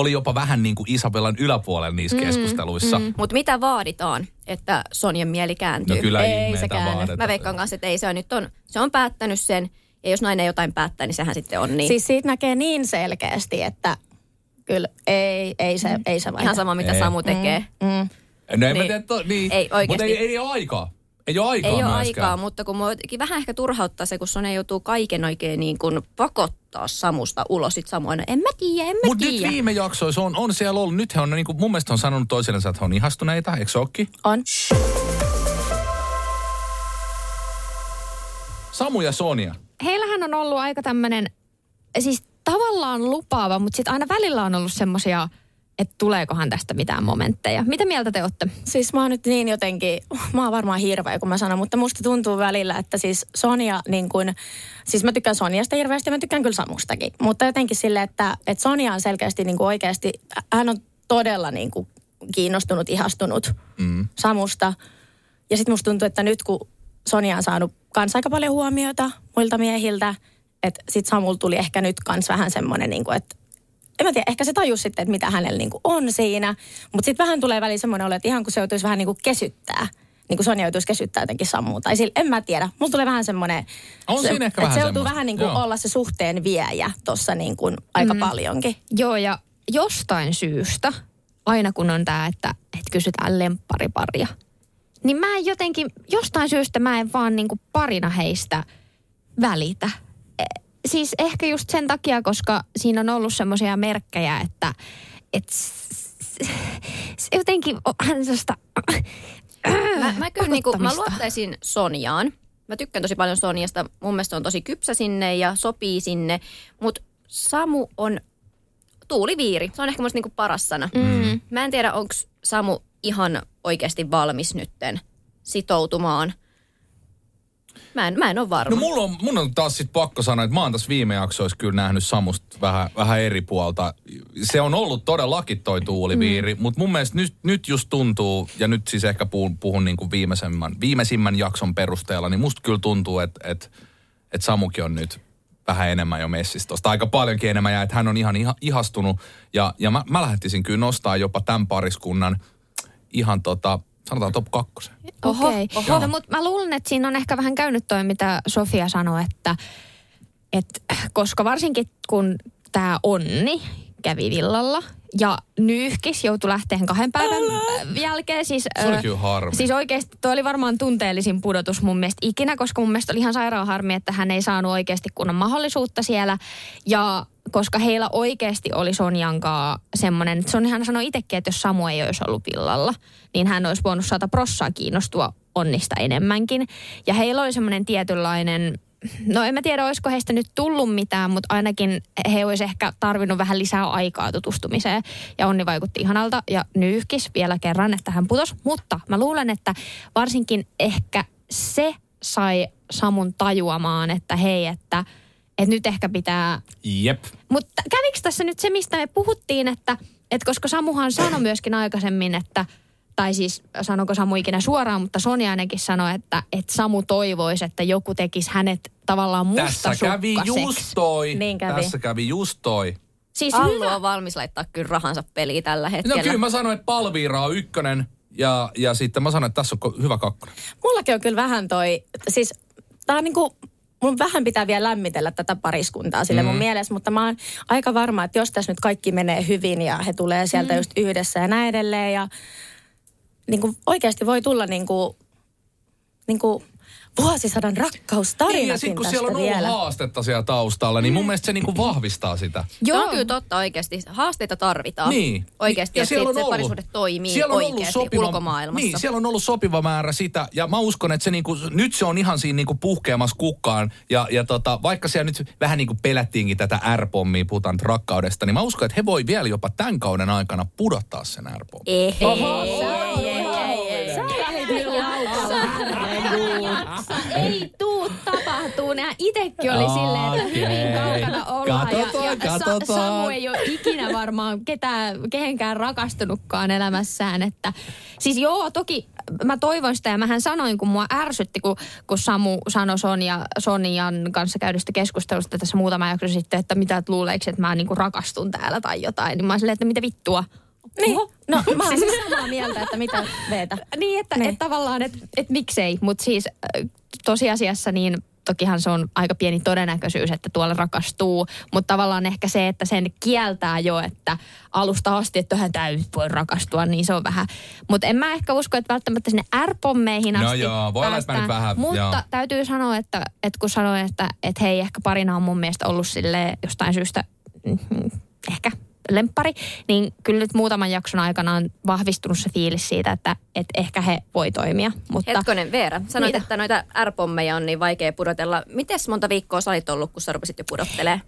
oli jopa vähän niin kuin Isabellan yläpuolella niissä mm, keskusteluissa. Mm. Mutta mitä vaaditaan, että Sonjan mieli kääntyy? No kyllä ei se käänny. Mä veikkaan kanssa, että ei se on nyt on, se on päättänyt sen. Ja jos nainen jotain päättää, niin sehän sitten on niin. Siis siitä näkee niin selkeästi, että kyllä ei, ei se, mm. ei se Ihan sama, mitä ei. Samu tekee. Mm. Mm. No en niin. mä tiedä, to, niin. Ei oikeasti. Mutta ei, ei ole aikaa. Ei ole aikaa Ei ole aikaa, mutta kun mua vähän ehkä turhauttaa se, kun Sone joutuu kaiken oikein niin kuin pakottaa Samusta ulos. Sitten Samu aina, en mä tiedä, en mä Mutta nyt viime jaksoissa on, on siellä ollut, nyt he on niin kuin, mun mielestä on sanonut toisillensa, että he on ihastuneita, eikö se On. Samu ja Sonia. Heillähän on ollut aika tämmöinen, siis tavallaan lupaava, mutta sitten aina välillä on ollut semmoisia että tuleekohan tästä mitään momentteja. Mitä mieltä te olette? Siis mä oon nyt niin jotenkin, mä oon varmaan hirveä kun mä sanon, mutta musta tuntuu välillä, että siis Sonia niin kuin, siis mä tykkään Soniasta hirveästi ja mä tykkään kyllä Samustakin. Mutta jotenkin sille, että, että Sonia on selkeästi niin kuin oikeasti, hän on todella niin kuin kiinnostunut, ihastunut mm. Samusta. Ja sitten musta tuntuu, että nyt kun Sonia on saanut kans aika paljon huomiota muilta miehiltä, että sitten Samul tuli ehkä nyt kans vähän semmoinen, niin kuin, että en mä tiedä, ehkä se tajus sitten, että mitä hänellä niin kuin on siinä. Mutta sitten vähän tulee väliin semmoinen olo, että ihan kun se joutuisi vähän niin kuin kesyttää. niin kuin Sonja joutuisi kesyttää jotenkin Sammua. Tai sille, en mä tiedä. Mulla tulee vähän semmoinen... On se, siinä ehkä että vähän se joutuu vähän niin kuin Joo. olla se suhteen viejä tuossa niin kuin aika mm. paljonkin. Joo, ja jostain syystä, aina kun on tämä, että, että kysytään lemppariparia, niin mä en jotenkin, jostain syystä mä en vaan niinku parina heistä välitä. Siis ehkä just sen takia, koska siinä on ollut semmoisia merkkejä, että et, jotenkin on sellaista... Mä, mä kyllä niinku, mä luottaisin Sonjaan. Mä tykkään tosi paljon Sonjasta. Mun mielestä on tosi kypsä sinne ja sopii sinne. Mutta Samu on tuuliviiri. Se on ehkä musta niinku paras sana. Mm. Mä en tiedä, onko Samu ihan oikeasti valmis nytten sitoutumaan. Mä en, mä en ole varma. No mulla on, mun on taas sit pakko sanoa, että mä oon tässä viime jaksoissa kyllä nähnyt Samusta vähän, vähän eri puolta. Se on ollut todellakin toi tuuliviiri, mm. mutta mun mielestä nyt, nyt just tuntuu, ja nyt siis ehkä puhun, puhun niin kuin viimeisimmän, viimeisimmän jakson perusteella, niin musta kyllä tuntuu, että, että, että Samukin on nyt vähän enemmän jo messissä tosta. Aika paljonkin enemmän ja että hän on ihan iha, ihastunut. Ja, ja mä, mä lähtisin kyllä nostaa jopa tämän pariskunnan ihan tota, sanotaan top kakkosen. Oho, Okei. oho. No, mutta mä luulen, että siinä on ehkä vähän käynyt toi, mitä Sofia sanoi, että, että koska varsinkin kun tämä Onni kävi villalla ja Nyyhkis joutui lähteen kahden päivän Älä. jälkeen. Siis, Se oli ö, kyllä harmi. Siis oikeasti toi oli varmaan tunteellisin pudotus mun mielestä ikinä, koska mun mielestä oli ihan sairaan harmi, että hän ei saanut oikeasti kunnon mahdollisuutta siellä. Ja koska heillä oikeasti oli Sonjankaa semmoinen, Sonjahan sanoi itsekin, että jos Samu ei olisi ollut villalla, niin hän olisi voinut saada prossaa kiinnostua onnista enemmänkin. Ja heillä oli semmoinen tietynlainen, no en mä tiedä, olisiko heistä nyt tullut mitään, mutta ainakin he olisi ehkä tarvinnut vähän lisää aikaa tutustumiseen. Ja Onni vaikutti ihanalta ja nyyhkis vielä kerran, että hän putos. Mutta mä luulen, että varsinkin ehkä se sai Samun tajuamaan, että hei, että, että nyt ehkä pitää Jep. mutta kävikö tässä nyt se, mistä me puhuttiin, että, että koska Samuhan sanoi myöskin aikaisemmin, että tai siis sanoiko Samu ikinä suoraan, mutta Sonja ainakin sanoi, että, että Samu toivoisi, että joku tekisi hänet tavallaan Tässä kävi just toi. Niin kävi. Tässä kävi just toi. Siis Allu hyvä. on valmis laittaa kyllä rahansa peliin tällä No hetkellä. kyllä mä sanoin, että Palviira on ykkönen ja, ja sitten mä sanoin, että tässä on hyvä kakkonen. Mullakin on kyllä vähän toi, siis tää on niinku, mun vähän pitää vielä lämmitellä tätä pariskuntaa sille Mm. mun mielessä, mutta mä oon aika varma, että jos tässä nyt kaikki menee hyvin ja he tulee sieltä Mm. just yhdessä ja näin edelleen ja niinku oikeasti voi tulla niinku, niinku vuosisadan Niin, ja rakkaustarinakin sitten kun tästä siellä on ollut vielä. haastetta siellä taustalla, niin mun mielestä se niinku vahvistaa sitä. Se on kyllä totta oikeasti. Haasteita tarvitaan. Niin. Oikeasti, Ja että siellä on se ollut- parisuhde toimii siellä on ollut oikeasti sopiva, ulkomaailmassa. Niin, siellä on ollut sopiva määrä sitä. Ja mä uskon, että se niinku, nyt se on ihan siinä niinku puhkeamassa kukkaan. Ja, ja tota, vaikka siellä nyt vähän niinku pelättiinkin tätä R-pommia, puhutaan nyt rakkaudesta, niin mä uskon, että he voi vielä jopa tämän kauden aikana pudottaa sen R-pommin. Ei, ei tuu tapahtuu. Nämä itekin oli silleen, että hyvin kaukana ollaan. Katsotaan, ja, ja katsotaan. Sa- Samu ei ole ikinä varmaan ketään, kehenkään rakastunutkaan elämässään. Että, siis joo, toki mä toivon sitä ja mähän sanoin, kun mua ärsytti, kun, kun Samu sanoi Sonja, Sonjan kanssa käydystä keskustelusta tässä muutama jakso sitten, että mitä et luuleeko, että mä niinku rakastun täällä tai jotain. Niin mä oon silleen, että mitä vittua. Niin, Oho. no mä oon siis samaa mieltä, että mitä veetä. Niin, että Niin. et tavallaan, että et miksei. Mutta siis äh, tosiasiassa niin tokihan se on aika pieni todennäköisyys, että tuolla rakastuu. Mutta tavallaan ehkä se, että sen kieltää jo, että alusta asti, että hän täytyy voi rakastua, niin se on vähän. Mutta en mä ehkä usko, että välttämättä sinne ärpommeihin No asti joo, voi olla, nyt vähän- Mutta joo. täytyy sanoa, että, että kun sanoin, että, että hei, ehkä parina on mun mielestä ollut sille jostain syystä mm, ehkä lemppari, niin kyllä nyt muutaman jakson aikana on vahvistunut se fiilis siitä, että, että ehkä he voi toimia. Mutta Hetkonen Veera, sanoit, Mitä? että noita R-pommeja on niin vaikea pudotella. Mites monta viikkoa sä olit ollut, kun sä rupesit jo pudottelee?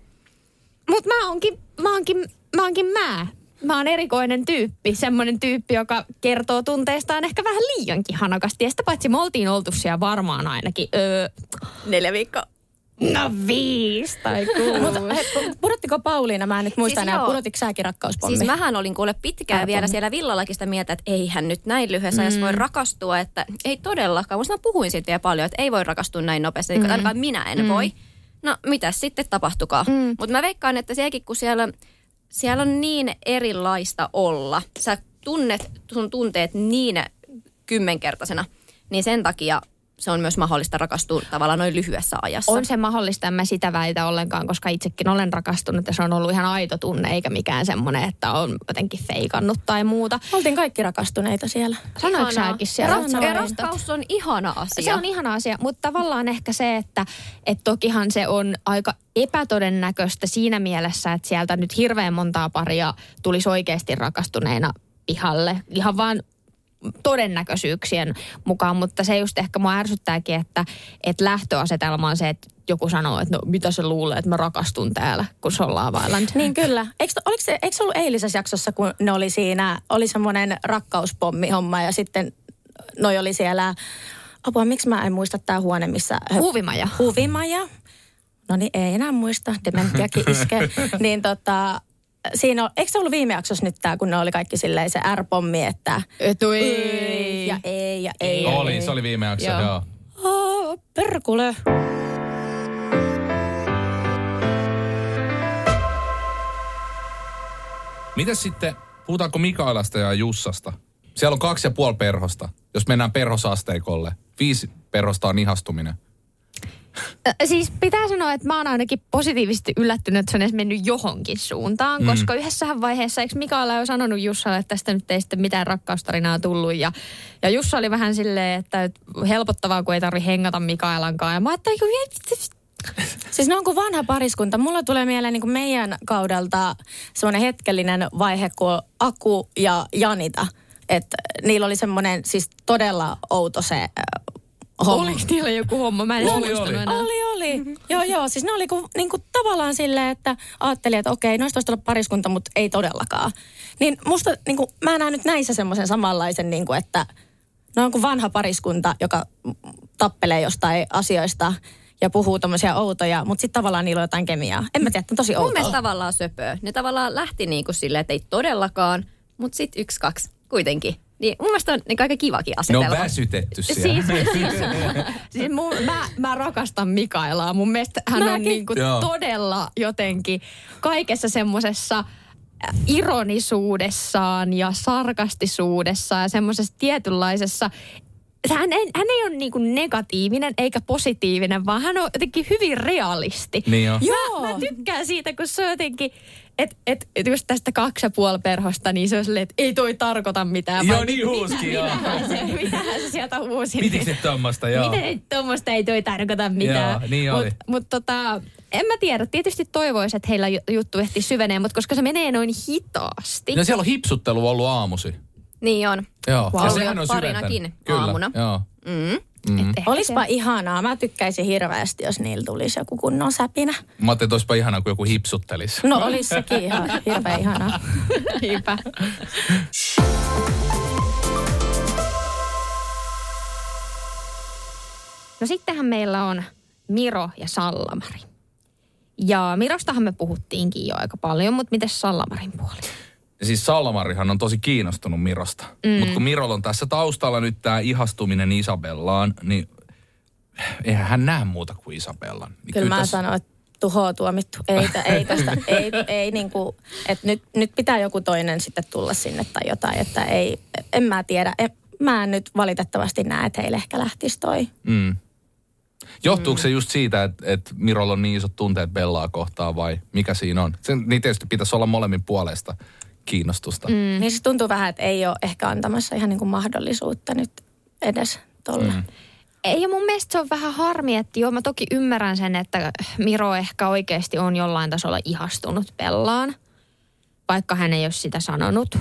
Mut mä oonkin, mä oonkin, mä oonkin mä. Mä oon erikoinen tyyppi, semmoinen tyyppi, joka kertoo tunteistaan ehkä vähän liiankin hanakasti. Ja sitä paitsi me oltiin oltu siellä varmaan ainakin, öö, Neljä viikkoa. No viisi tai Mutta kuusi. pudottiko Pauliina, mä en nyt muista Siis enää, joo. pudotiko säkin rakkauspommi? Siis mähän olin kuule pitkään vielä siellä villallakin sitä mieltä, että eihän nyt näin lyhyessä ajassa voi rakastua, että ei todellakaan. Musta mä puhuin siitä vielä paljon, että ei voi rakastua näin nopeasti, mm. ainakaan minä en mm. voi. No mitäs sitten tapahtukaa. Mm. Mutta mä veikkaan, että sielläkin kun siellä, siellä on niin erilaista olla, sä tunnet sun tunteet niin kymmenkertaisena, niin sen takia se on myös mahdollista rakastua tavallaan noin lyhyessä ajassa. On se mahdollista, en mä sitä väitä ollenkaan, koska itsekin olen rakastunut ja se on ollut ihan aito tunne, eikä mikään semmoinen, että on jotenkin feikannut tai muuta. Oltiin kaikki rakastuneita siellä. Ihanaa. säkin siellä? Rak- Sanoin. ja rakkaus on ihana asia. Se on ihana asia, mutta tavallaan ehkä se, että et tokihan se on aika epätodennäköistä siinä mielessä, että sieltä nyt hirveän montaa paria tulisi oikeasti rakastuneena pihalle. Ihan vaan todennäköisyyksien mukaan, mutta se just ehkä mua ärsyttääkin, että, että lähtöasetelma on se, että joku sanoo, että no mitä se luulee, että mä rakastun täällä, kun se on Love Island. Niin kyllä. Eikö, oliko se, eikö se ollut eilisessä jaksossa, kun ne oli siinä, oli semmoinen rakkauspommi-homma ja sitten noi oli siellä, apua, miksi mä en muista tämä huone, missä... Huvimaja. Huvimaja. No niin, ei enää muista, dementiakin iskee. niin tota, siinä on, eikö se ollut viime jaksossa nyt tämä, kun ne oli kaikki silleen se R-pommi, että... Et ei. Ja ei ja ei. ja Oli, ei. se oli viime jakso, Joo. joo. Oh, perkule. Mitäs sitten, puhutaanko Mikaelasta ja Jussasta? Siellä on kaksi ja puoli perhosta, jos mennään perhosasteikolle. Viisi perhosta on ihastuminen. Siis pitää sanoa, että mä oon ainakin positiivisesti yllättynyt, että se on edes mennyt johonkin suuntaan, mm. koska yhdessähän vaiheessa, eikö Mikaela jo sanonut Jussalle, että tästä nyt ei sitten mitään rakkaustarinaa tullut, ja, ja Jussa oli vähän silleen, että helpottavaa, kun ei tarvi hengata Mikaelankaan, ja mä ajattelin, että Siis ne on kuin vanha pariskunta. Mulla tulee mieleen niin kuin meidän kaudelta semmoinen hetkellinen vaihe kuin Aku ja Janita. Että niillä oli semmoinen siis todella outo se homma. oliko niillä joku homma, mä en Oli, oli. enää. Oli, oli. joo, joo. Siis ne oli ku, niin kuin tavallaan silleen, että ajattelin, että okei, noista voisi olla pariskunta, mutta ei todellakaan. Niin musta, niin kuin, mä näen nyt näissä semmoisen samanlaisen, niin kuin, että ne on kuin vanha pariskunta, joka tappelee jostain asioista ja puhuu tommosia outoja, mutta sitten tavallaan niillä on jotain kemiaa. En mä tiedä, että on tosi Mun outoa. mielestä tavallaan söpöä. Ne tavallaan lähti niin kuin silleen, että ei todellakaan, mutta sitten yksi, kaksi kuitenkin. Niin mun mielestä on niin aika kivakin Ne asetelma. on väsytetty siellä. Siis, siis, siis mun, mä, mä rakastan Mikaelaa. Mun mielestä hän on Mäkin. niin kuin todella jotenkin kaikessa semmoisessa ironisuudessaan ja sarkastisuudessaan ja semmoisessa tietynlaisessa hän ei, hän ei ole niin kuin negatiivinen eikä positiivinen, vaan hän on jotenkin hyvin realisti. Niin on. Joo. Mä, mä tykkään siitä, kun se on jotenkin, että et, et just tästä kaksi ja puoli perhosta, niin se on silleen, että ei toi tarkoita mitään. Joo, niin huuski, joo. Mitähän se, mitähän se sieltä huusi. Pitikö se tommosta, joo. Miten nyt tuommoista ei toi tarkoita mitään. Joo, niin oli. Mutta mut tota, en mä tiedä. Tietysti toivoisi, että heillä ju- juttu ehti syvenee, mutta koska se menee noin hitaasti. No siellä on hipsuttelu ollut aamusi. Niin on. Joo. Wow. Ja sehän on Parinakin. Kyllä, aamuna. joo. Mm. Ehkä Olispa se- ihanaa. Mä tykkäisin hirveästi, jos niillä tulisi joku kunnon säpinä. Mä ajattelin, että olisipa ihanaa, kun joku hipsuttelisi. No olisi sekin ihan hirveän ihanaa. Niinpä. No sittenhän meillä on Miro ja Sallamari. Ja Mirostahan me puhuttiinkin jo aika paljon, mutta miten Sallamarin puoli? Siis Sallamarihan on tosi kiinnostunut Mirosta. Mm. Mutta kun Mirolla on tässä taustalla nyt tämä ihastuminen Isabellaan, niin eihän hän näe muuta kuin Isabellan. Niin Kyllä mä tässä- sanon, että tuhoa tuomittu. Ei, tä- ei tästä, ei, ei niinku, että nyt, nyt pitää joku toinen sitten tulla sinne tai jotain, että ei, en mä tiedä. En, mä en nyt valitettavasti näe, että heille ehkä lähtisi toi. Mm. Johtuuko mm. se just siitä, että, että Mirolla on niin isot tunteet Bellaa kohtaan vai mikä siinä on? Sen, niin tietysti pitäisi olla molemmin puolesta kiinnostusta. Mm. Niin se tuntuu vähän, että ei ole ehkä antamassa ihan niinku mahdollisuutta nyt edes tolle. Mm. Ei, ja mun mielestä se on vähän harmi, että joo, mä toki ymmärrän sen, että Miro ehkä oikeasti on jollain tasolla ihastunut Bellaan, vaikka hän ei ole sitä sanonut.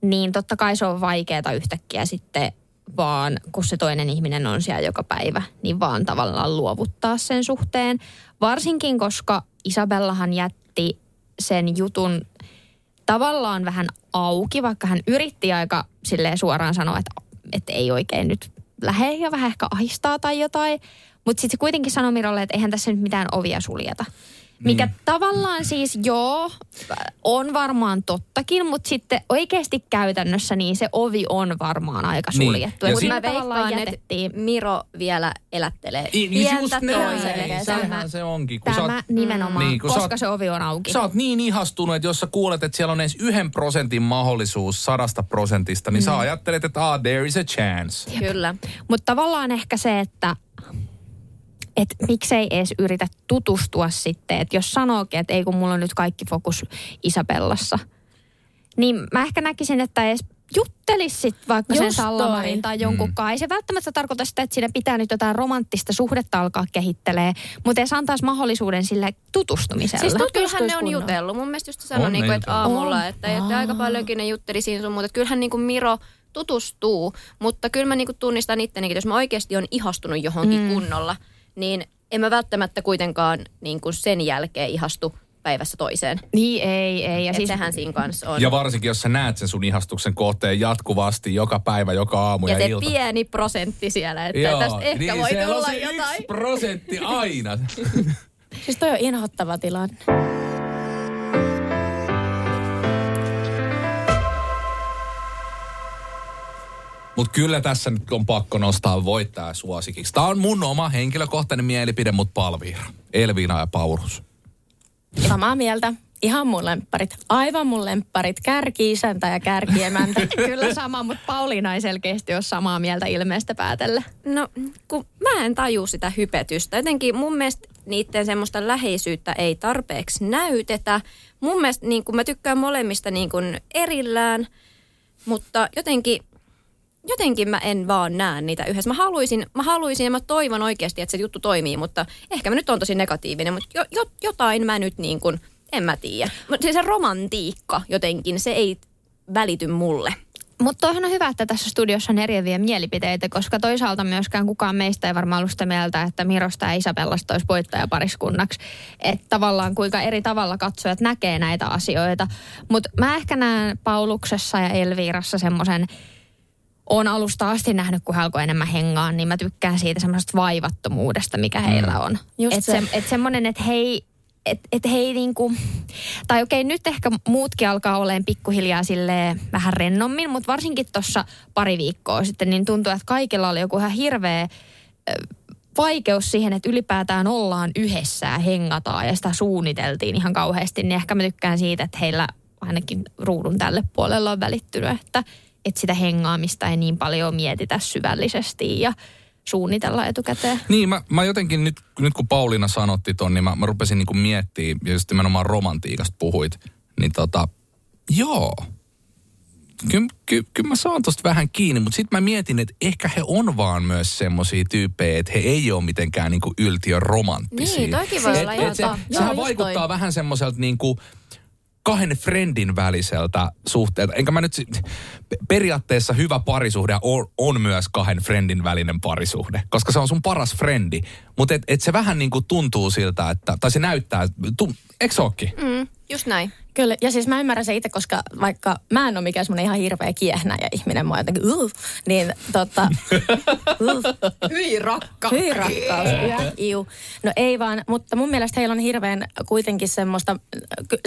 Niin totta kai se on vaikeaa yhtäkkiä sitten vaan, kun se toinen ihminen on siellä joka päivä, niin vaan tavallaan luovuttaa sen suhteen. Varsinkin, koska Isabellahan jätti sen jutun tavallaan vähän auki, vaikka hän yritti aika silleen suoraan sanoa, että, että ei oikein nyt lähde ja vähän ehkä ahistaa tai jotain. Mutta sitten se kuitenkin sanoi Mirolle, että eihän tässä nyt mitään ovia suljeta. Mikä mm. tavallaan siis joo, on varmaan tottakin, mutta sitten oikeasti käytännössä niin se ovi on varmaan aika Niin. suljettu. Ja Mutta Mä tavallaan veikkaan, että Miro vielä elättelee I- pientä just näin. toiselle. Sehän se onkin. Kun tämä oot, nimenomaan, Niin, kun koska oot- se ovi on auki. sä oot niin ihastunut, että jos sä kuulet, että siellä on edes yhden prosentin mahdollisuus sadasta prosentista, niin mm. sä ajattelet, että ah, there is a chance. Kyllä. Mutta tavallaan ehkä se, että et miksei edes yritä tutustua sitten, että jos sanookin, että ei kun mulla on nyt kaikki fokus Isabellassa, niin mä ehkä näkisin, että edes juttelis sit vaikka sen Just Sallamarin toi. tai jonkun mm. Ei se välttämättä tarkoita sitä, että siinä pitää nyt jotain romanttista suhdetta alkaa kehittelee, mutta edes antaisi mahdollisuuden sille tutustumiselle. Siis Tutustuis kyllähän ne on jutellut. Mun mielestä just sanoi, ne niinku, että aamulla, On. että, että aika paljonkin ne jutteli siinä sun muuta. Että kyllähän niinku Miro tutustuu, mutta kyllä mä niinku tunnistan ittenikin, että jos mä oikeasti on ihastunut johonkin mm. kunnolla, niin en mä välttämättä kuitenkaan niinku sen jälkeen ihastu päivässä toiseen. Niin ei, ei. Ja siis, sehän siinä kanssa on. Ja varsinkin, jos sä näet sen sun ihastuksen kohteen jatkuvasti, joka päivä, joka aamu ja, ja se ilta. pieni prosentti siellä, että tästä ehkä niin voi siellä on tulla se jotain. yksi prosentti aina. Siis toi on inhottava tilanne. Mutta kyllä tässä nyt on pakko nostaa voittaja suosikiksi. Tämä on mun oma henkilökohtainen mielipide, mutta Palviira, Elviina ja Paurus. Samaa mieltä. Ihan mun lempparit. Aivan mun lempparit. Kärki-isäntä ja kärkiemäntä. kyllä sama, mutta Pauliina ei selkeästi ole samaa mieltä ilmeestä päätellä. No, kun mä en taju sitä hypetystä. Jotenkin mun mielestä niiden semmoista läheisyyttä ei tarpeeksi näytetä. Mun mielestä niin kun mä tykkään molemmista niin kun erillään, mutta jotenkin, jotenkin mä en vaan näe niitä yhdessä. Mä haluaisin, mä haluaisin ja mä toivon oikeasti, että se juttu toimii, mutta ehkä mä nyt on tosi negatiivinen, mutta jo, jo, jotain mä nyt niin kuin, en mä tiedä. Siis se romantiikka jotenkin, se ei välity mulle. Mutta toihan on hyvä, että tässä studiossa on eriäviä mielipiteitä, koska toisaalta myöskään kukaan meistä ei varmaan ollut sitä mieltä, että Mirosta ja Isabellasta olisi voittajapariskunnaksi. Että tavallaan kuinka eri tavalla katsojat näkee näitä asioita. Mutta mä ehkä näen Pauluksessa ja Elviirassa semmoisen, on alusta asti nähnyt, kun he alkoi enemmän hengaan, niin mä tykkään siitä semmoisesta vaivattomuudesta, mikä heillä on. Just Että se. se, et semmoinen, että hei, et, et hei niinku, tai okei nyt ehkä muutkin alkaa olemaan pikkuhiljaa sille vähän rennommin, mutta varsinkin tuossa pari viikkoa sitten, niin tuntuu, että kaikilla oli joku ihan hirveä vaikeus siihen, että ylipäätään ollaan yhdessä ja hengataan ja sitä suunniteltiin ihan kauheasti, niin ehkä mä tykkään siitä, että heillä ainakin ruudun tälle puolelle on välittynyt, että, että sitä hengaamista ei niin paljon mietitä syvällisesti ja suunnitella etukäteen. Niin, mä, mä jotenkin nyt, nyt kun Pauliina sanotti ton, niin mä, mä rupesin niinku miettimään, ja just nimenomaan romantiikasta puhuit, niin tota, joo. Kyllä ky, ky mä saan tosta vähän kiinni, mutta sitten mä mietin, että ehkä he on vaan myös semmosia tyyppejä, että he ei ole mitenkään niinku yltiön romanttisia. Niin, toikin voi Et- olla et ihan se. Joo, Sehän vaikuttaa toi. vähän semmoiselta niinku kahden friendin väliseltä suhteelta. Enkä mä nyt, periaatteessa hyvä parisuhde on, on myös kahden friendin välinen parisuhde, koska se on sun paras frendi. Mutta et, et se vähän niinku tuntuu siltä, että, tai se näyttää, tu, eikö se ookin? Mm, just näin. Kyllä, ja siis mä ymmärrän se itse, koska vaikka mä en ole mikään semmoinen ihan hirveä kiehnäjä ihminen, mä jotenkin, uh, niin tota, uh, Hyi rakka. hyi rakkaus, iu. No ei vaan, mutta mun mielestä heillä on hirveän kuitenkin semmoista,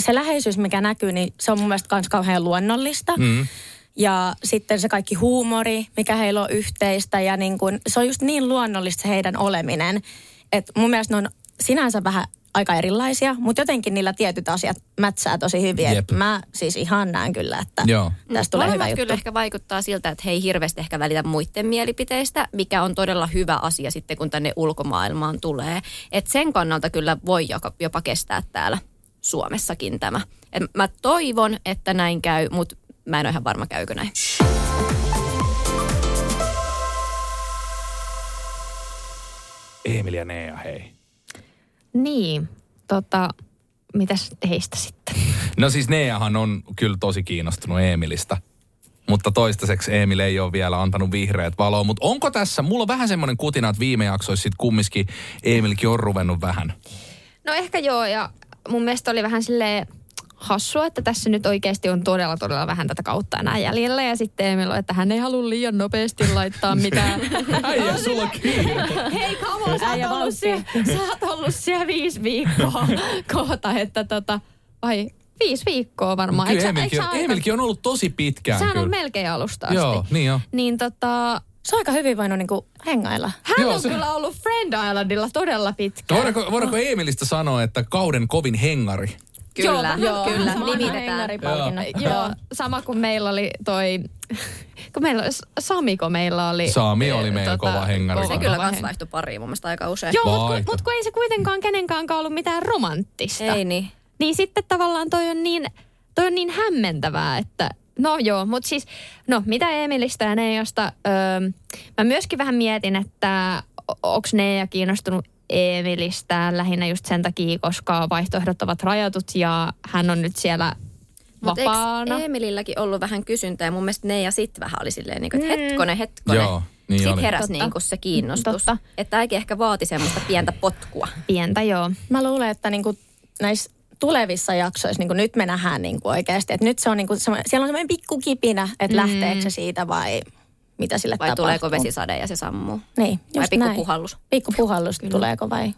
se läheisyys, mikä näkyy, niin se on mun mielestä kans kauhean luonnollista. Mm. Ja sitten se kaikki huumori, mikä heillä on yhteistä ja niin kun, se on just niin luonnollista se heidän oleminen, että mun mielestä ne on sinänsä vähän aika erilaisia, mutta jotenkin niillä tietyt asiat mätsää tosi hyvin. Jep. Et Mä siis ihan näen kyllä, että Joo. tästä tulee hyvä Molemmat juttu. kyllä ehkä vaikuttaa siltä, että he ei hirveästi ehkä välitä muiden mielipiteistä, mikä on todella hyvä asia sitten, kun tänne ulkomaailmaan tulee. Et sen kannalta kyllä voi jopa, jopa kestää täällä Suomessakin tämä. Et mä toivon, että näin käy, mutta mä en ole ihan varma, käykö näin. Emil ja Nea, hei. Niin, tota, mitäs heistä sitten? No siis Neahan on kyllä tosi kiinnostunut Emilistä. Mutta toistaiseksi Emil ei ole vielä antanut vihreät valoa. Mutta onko tässä, mulla on vähän semmoinen kutina, että viime jaksoissa sitten kumminkin Emilkin on ruvennut vähän. No ehkä joo, ja mun mielestä oli vähän silleen hassua, että tässä nyt oikeasti on todella, todella vähän tätä kautta enää jäljellä. Ja sitten Emil on, että hän ei halua liian nopeasti laittaa mitään. Äijä, sulla kiire. Hei, come on, sä oot, ollut siellä, sä oot ollut siellä viisi viikkoa kohta, että tota, vai viisi viikkoa varmaan. Kyllä Emilkin, on, aika- Emilkin on ollut tosi pitkään Sehän kyllä. on melkein alusta asti. Joo, niin on. Niin tota, Se on aika hyvin voinut niinku hengailla. hän Joo, on se- kyllä ollut Friend Islandilla todella pitkään. Voidaanko, voidaanko Emilistä sanoa, että kauden kovin hengari? Kyllä, Joo, kyllä, nimitetään. hengaripalkinnon. Joo, sama kuin meillä oli toi, kun meillä oli, Samiko meillä oli. Sami oli meillä tota, kova hengari. Se kyllä kans vaihtui pariin mun mielestä aika usein. Joo, mutta kun, mut kun ei se kuitenkaan kenenkään ollut mitään romanttista. Ei niin. Niin sitten tavallaan toi on niin, toi on niin hämmentävää, että no joo, mutta siis, no mitä Emilistä ja Neijasta, öö, mä myöskin vähän mietin, että onko Neija kiinnostunut Emilistä lähinnä just sen takia, koska vaihtoehdot ovat rajatut ja hän on nyt siellä vapaana. eikö Emililläkin ollut vähän kysyntää? Ja mun mielestä ne ja sit vähän oli silleen, niin kuin, että hetkonen, hetkonen. Joo, niin Sitten heräsi Totta. niin kuin se kiinnostus. Totta. Että äikin ehkä vaati semmoista pientä potkua. Pientä joo. Mä luulen, että niinku näissä tulevissa jaksoissa niinku nyt me nähdään niinku oikeasti. Että nyt se on niinku semmoinen, siellä on semmoinen pikku kipinä, että mm. lähteekö se siitä vai mitä sille Vai tapahtuu. tuleeko vesisade ja se sammuu? Niin, Vai just pikku näin. puhallus? Pikku puhallus tuleeko vai?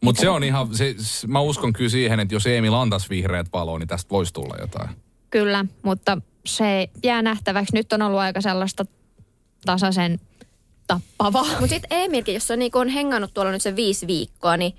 Mutta se on ihan, se, mä uskon kyllä siihen, että jos Emil antaisi vihreät valoa, niin tästä voisi tulla jotain. Kyllä, mutta se jää nähtäväksi. Nyt on ollut aika sellaista tasaisen tappavaa. Mutta sitten Emilkin, jos se on, niin on hengannut tuolla nyt se viisi viikkoa, niin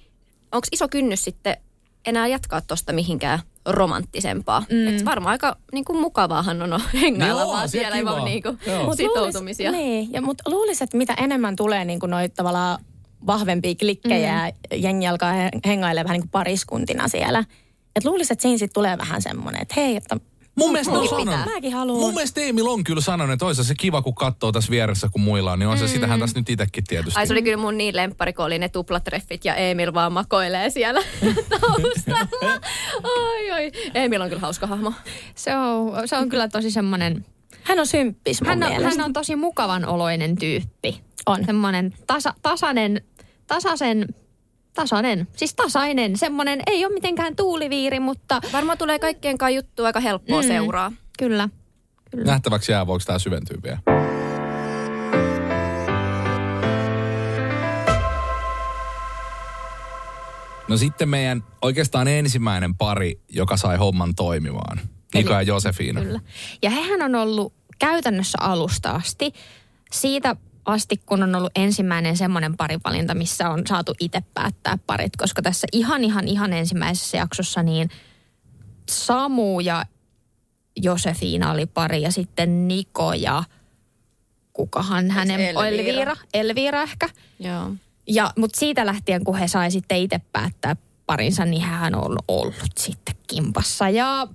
onko iso kynnys sitten enää jatkaa tuosta mihinkään romanttisempaa? Mm. Et varmaan aika niin kuin mukavaahan on hengailla Joo, vaan siellä, kiva. vaan niin kuin Joo. Mut sitoutumisia. Luulis, niin, ja, mutta luulisin, että mitä enemmän tulee niin kuin noita tavallaan vahvempia klikkejä mm. ja jengi alkaa he- hengailemaan vähän niin kuin pariskuntina siellä. Että luulisin, että siinä sitten tulee vähän semmoinen, että hei, että Mun mielestä on sanonut. Mäkin haluan. Mun mielestä Emil on kyllä sanonut, että olisi se kiva, kun katsoo tässä vieressä, kun muilla on, niin on se, sitähän tässä nyt itsekin tietysti. Ai se oli kyllä mun niin lemppari, kun oli ne tuplatreffit ja Emil vaan makoilee siellä taustalla. Oi, oi. Emil on kyllä hauska hahmo. Se on, se on kyllä tosi semmoinen, hän on symppis hän on, mielestä. hän on tosi mukavan oloinen tyyppi. On. Semmoinen tasa, tasainen, tasaisen, tasainen, siis tasainen, semmoinen, ei ole mitenkään tuuliviiri, mutta Varmaan tulee kaikkien kanssa juttu aika helppoa mm. seuraa. kyllä. kyllä. Nähtäväksi jää, voiko tämä syventyä vielä. No sitten meidän oikeastaan ensimmäinen pari, joka sai homman toimimaan. Niko ja Josefina. Kyllä. Ja hehän on ollut käytännössä alusta asti, siitä asti kun on ollut ensimmäinen semmoinen parivalinta, missä on saatu itse päättää parit, koska tässä ihan ihan ihan ensimmäisessä jaksossa niin Samu ja Josefina oli pari ja sitten Niko ja kukahan hänen, Elvira? Elvira, Elvira ehkä. Joo. Ja, mutta siitä lähtien, kun he sai sitten itse päättää parinsa, niin hän on ollut sitten kimpassa. Ja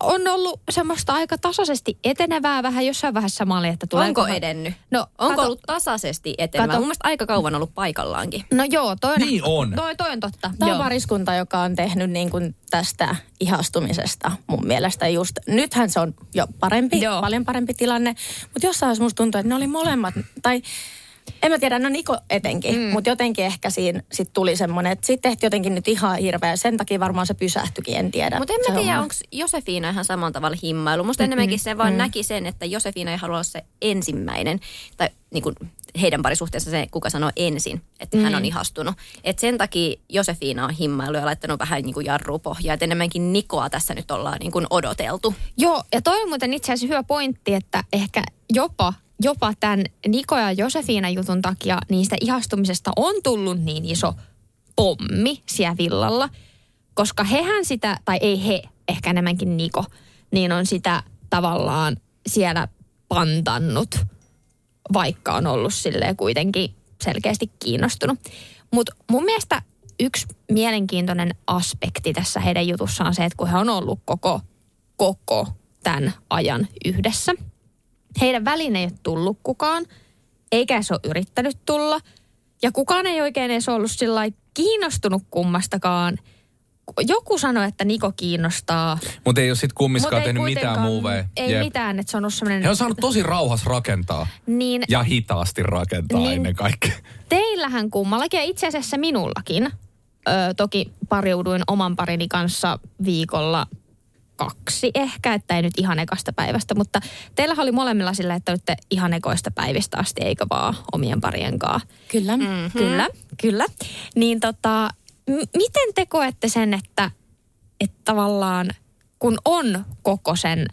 on ollut semmoista aika tasaisesti etenevää vähän jossain vaiheessa mä olin, että tuleeko... Onko edennyt? No, Onko kato- ollut tasaisesti etenevä? Kato. Mun mielestä aika kauan ollut paikallaankin. No joo, toi on, Niin on. Toi, toi on totta. Tämä on pariskunta, joka on tehnyt niin kuin tästä ihastumisesta mun mielestä just. Nythän se on jo parempi, Joo. Joo. paljon parempi tilanne. Mutta jossain vaiheessa musta tuntuu, että ne oli molemmat, tai en mä tiedä, no Niko etenkin, mm. mutta jotenkin ehkä siinä sit tuli semmoinen, että sitten tehtiin jotenkin nyt ihan hirveä. Sen takia varmaan se pysähtyikin, en tiedä. Mutta en se mä tiedä, onko Josefina ihan samalla tavalla himmailu. Musta enemmänkin se vaan näki sen, että Josefina ei halua olla se ensimmäinen. Tai niin kuin heidän parisuhteessa se, kuka sanoo ensin, että hän on ihastunut. Et sen takia Josefina on himmailu ja laittanut vähän niin kuin jarrua pohjaa. Että enemmänkin Nikoa tässä nyt ollaan niin kuin odoteltu. Joo, ja toi on muuten itse asiassa hyvä pointti, että ehkä jopa, jopa tämän Niko ja Josefina jutun takia niistä ihastumisesta on tullut niin iso pommi siellä villalla, koska hehän sitä, tai ei he, ehkä enemmänkin Niko, niin on sitä tavallaan siellä pantannut, vaikka on ollut silleen kuitenkin selkeästi kiinnostunut. Mutta mun mielestä yksi mielenkiintoinen aspekti tässä heidän jutussaan on se, että kun he on ollut koko, koko tämän ajan yhdessä. Heidän väliin ei ole tullut kukaan, eikä se ole yrittänyt tulla. Ja kukaan ei oikein edes ollut sillä kiinnostunut kummastakaan. Joku sanoi, että Niko kiinnostaa. Mutta ei ole sitten kummiskaan Mut tehnyt mitään muuveja. Ei Jep. mitään, että se on ollut semmoinen... He on saanut tosi rauhas rakentaa. Niin, Ja hitaasti rakentaa Niin. ennen kaikkea. teillähän kummallakin ja itse asiassa minullakin. Ö, toki pariuduin oman parini kanssa viikolla kaksi ehkä, että ei nyt ihan ekasta päivästä, mutta teillä oli molemmilla silleen, että olette ihan ekoista päivistä asti, eikö vaan omien parien kanssa? Kyllä. Mm. Mm-hmm. Kyllä, kyllä. Niin tota, m- miten te koette sen, että, että tavallaan kun on koko sen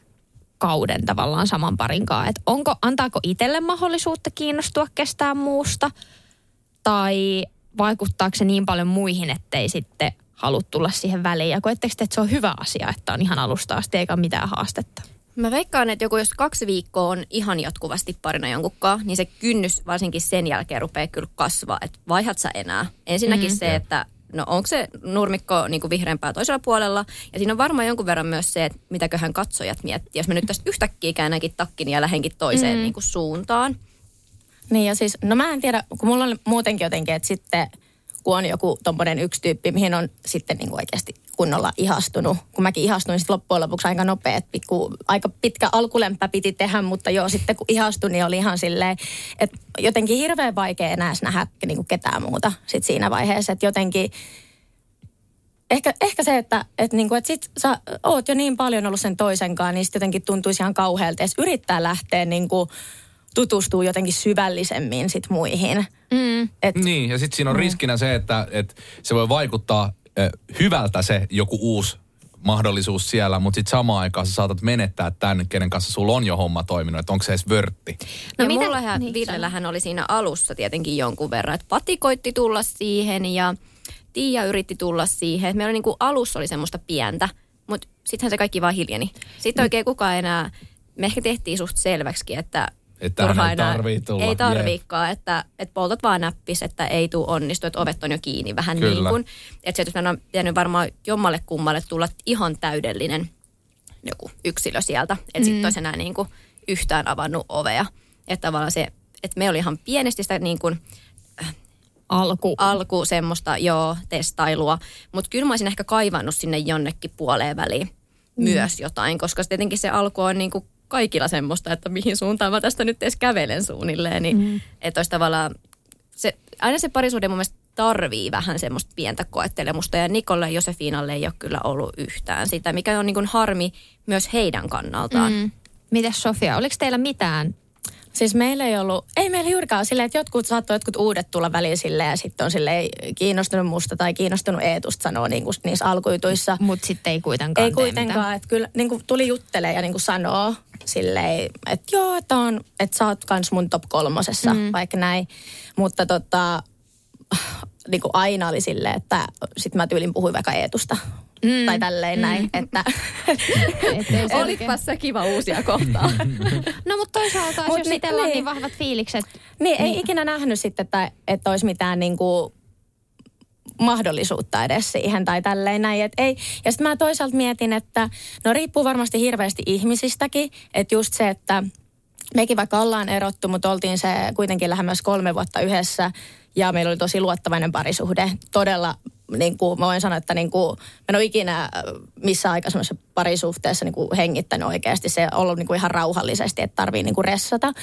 kauden tavallaan saman parin kanssa, että onko, antaako itselle mahdollisuutta kiinnostua kestää muusta tai vaikuttaako se niin paljon muihin, ettei sitten halua tulla siihen väliin ja koetteko te, että se on hyvä asia, että on ihan alusta asti eikä mitään haastetta? Mä veikkaan, että joku jos kaksi viikkoa on ihan jatkuvasti parina jonkunkaan, niin se kynnys varsinkin sen jälkeen rupeaa kyllä kasvaa, että vaihat sä enää. Ensinnäkin mm. se, että no onko se nurmikko niin kuin vihreämpää toisella puolella. Ja siinä on varmaan jonkun verran myös se, että mitäköhän katsojat miettii. Jos mä nyt tästä yhtäkkiä käännänkin takkin ja lähdenkin toiseen mm. niin kuin suuntaan. Niin ja siis, no mä en tiedä, kun mulla on muutenkin jotenkin, että sitten kun on joku tommonen yksi tyyppi, mihin on sitten niin oikeasti kunnolla ihastunut. Kun mäkin ihastuin sitten loppujen lopuksi aika nopea, pikku, aika pitkä alkulempä piti tehdä, mutta joo, sitten kun ihastuin, niin oli ihan silleen, että jotenkin hirveän vaikea enää nähdä niin kuin ketään muuta sit siinä vaiheessa, että jotenkin Ehkä, ehkä se, että, että, niin kuin, että sit sä oot jo niin paljon ollut sen toisenkaan, niin sitten jotenkin tuntuisi ihan kauhealta edes yrittää lähteä niin kuin, tutustuu jotenkin syvällisemmin sit muihin. Mm. Et, niin, ja sitten siinä on mm. riskinä se, että, että se voi vaikuttaa äh, hyvältä se joku uusi mahdollisuus siellä, mutta sitten samaan aikaan sä saatat menettää tämän, kenen kanssa sulla on jo homma toiminut, että onko se edes vörtti. No ja mitä? mullahan niin, Villellähän oli siinä alussa tietenkin jonkun verran, että Pati koitti tulla siihen ja Tiia yritti tulla siihen. Meillä oli niin kuin alussa oli semmoista pientä, mutta sittenhän se kaikki vaan hiljeni. Sitten oikein kukaan enää, me ehkä tehtiin suht selväksi, että että hän ei tarvii tulla. Ei tarviikaan, että, että poltot vaan näppis, että ei tule onnistu, että ovet on jo kiinni vähän Kyllä. niin kuin. Että se, että on pitänyt varmaan jommalle kummalle tulla ihan täydellinen joku yksilö sieltä. Että mm. sitten olisi enää niin kuin yhtään avannut ovea. Että tavallaan se, että me oli ihan pienesti sitä niin kuin, alku. alku semmoista joo, testailua. Mutta kyllä mä olisin ehkä kaivannut sinne jonnekin puoleen väliin mm. myös jotain, koska tietenkin se alku on niin kuin kaikilla semmoista, että mihin suuntaan mä tästä nyt edes kävelen suunnilleen. Niin, mm. Että olisi tavallaan, se, aina se parisuhde mun mielestä tarvii vähän semmoista pientä koettelemusta. Ja Nikolle ja Josefinalle ei ole kyllä ollut yhtään sitä, mikä on niin kuin harmi myös heidän kannaltaan. Mm. Mites Sofia, oliko teillä mitään Siis meillä ei ollut, ei meillä juurikaan silleen, että jotkut saattoi jotkut uudet tulla väliin silleen ja sitten on silleen kiinnostunut musta tai kiinnostunut Eetusta sanoo niin kuin niissä alkuituissa. Mutta sitten ei kuitenkaan Ei kuitenkaan, että kyllä niin kuin tuli juttelee ja niin kuin sanoo silleen, että joo, että, on, että sä oot kans mun top kolmosessa, mm. vaikka näin. Mutta tota, niin kuin aina oli silleen, että sitten mä tyylin puhuin vaikka Eetusta. Mm. Tai tälleen mm. näin, että... Olitpas se kiva uusia kohtaa. no mutta toisaalta, Mut jos niin, itsellä on niin, vahvat fiilikset... Niin, niin, ei ikinä nähnyt sitten, että, että olisi mitään niin kuin mahdollisuutta edes siihen tai tälleen näin. Et ei. Ja sitten mä toisaalta mietin, että no riippuu varmasti hirveästi ihmisistäkin, että just se, että mekin vaikka ollaan erottu, mutta oltiin se kuitenkin lähemmäs kolme vuotta yhdessä ja meillä oli tosi luottavainen parisuhde. Todella niin kuin, mä voin sanoa, että niin kuin, mä en ole ikinä missä aikaisemmassa parisuhteessa niin kuin hengittänyt oikeasti. Se on ollut niin kuin ihan rauhallisesti, että tarvii niin kuin ressata.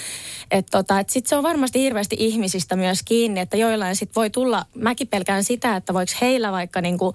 Että tota, et sitten se on varmasti hirveästi ihmisistä myös kiinni, että joillain sitten voi tulla, mäkin pelkään sitä, että voiko heillä vaikka niin kuin,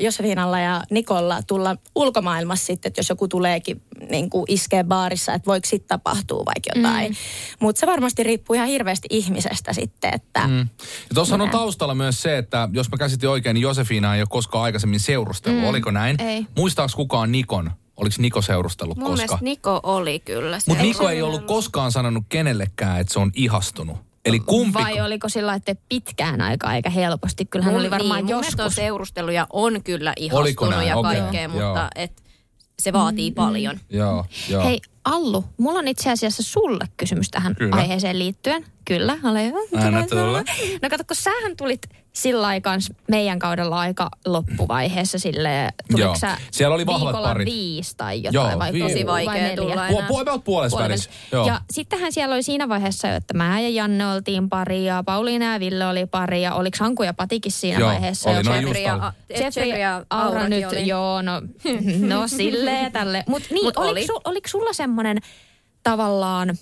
Josefinalla ja Nikolla tulla ulkomaailmassa sitten, että jos joku tuleekin niin kuin iskee baarissa, että voiko sitten tapahtua vaikka jotain. Mm. Mutta se varmasti riippuu ihan hirveästi ihmisestä sitten, että... Mm. Ja tuossa on taustalla myös se, että jos mä käsitin oikein, niin Josefina ei ole koskaan aikaisemmin seurustellut. Mm. Oliko näin? Ei. Muistaako kukaan Nikon? Oliko Niko seurustellut Mun koskaan? Niko oli kyllä. Mutta Niko ei ollut koskaan sanonut kenellekään, että se on ihastunut. Eli kumpi... Vai oliko sillä että pitkään aikaa eikä helposti? Kyllähän mun, oli varmaan niin, joskus. Mun seurustelu ja on kyllä ihastunut ja okay. kaikkea, mutta et, se vaatii mm, paljon. Joo, joo. Hei Allu, mulla on itse asiassa sulle kysymys tähän Kyllä. aiheeseen liittyen. Kyllä, ole hyvä. Anna tulla. No kato, kun sähän tulit sillä aikaan meidän kaudella aika loppuvaiheessa sille, Joo. Sä Siellä oli vahvat parit. viisi tai jotain, Joo, vai vi- tosi vaikea tulla enää. Puol- puolessa välissä. Ja sittenhän siellä oli siinä vaiheessa että mä ja Janne oltiin pari ja Pauliina ja Ville oli pari ja oliko Sanku ja Patikin siinä joo, vaiheessa. Oli, no Jeffrey ja, Jeffrey ja Aura nyt, oli. joo, no, no silleen tälle. Mutta niin, Mut oliko, oli. Su, oliko sulla semmoinen tavallaan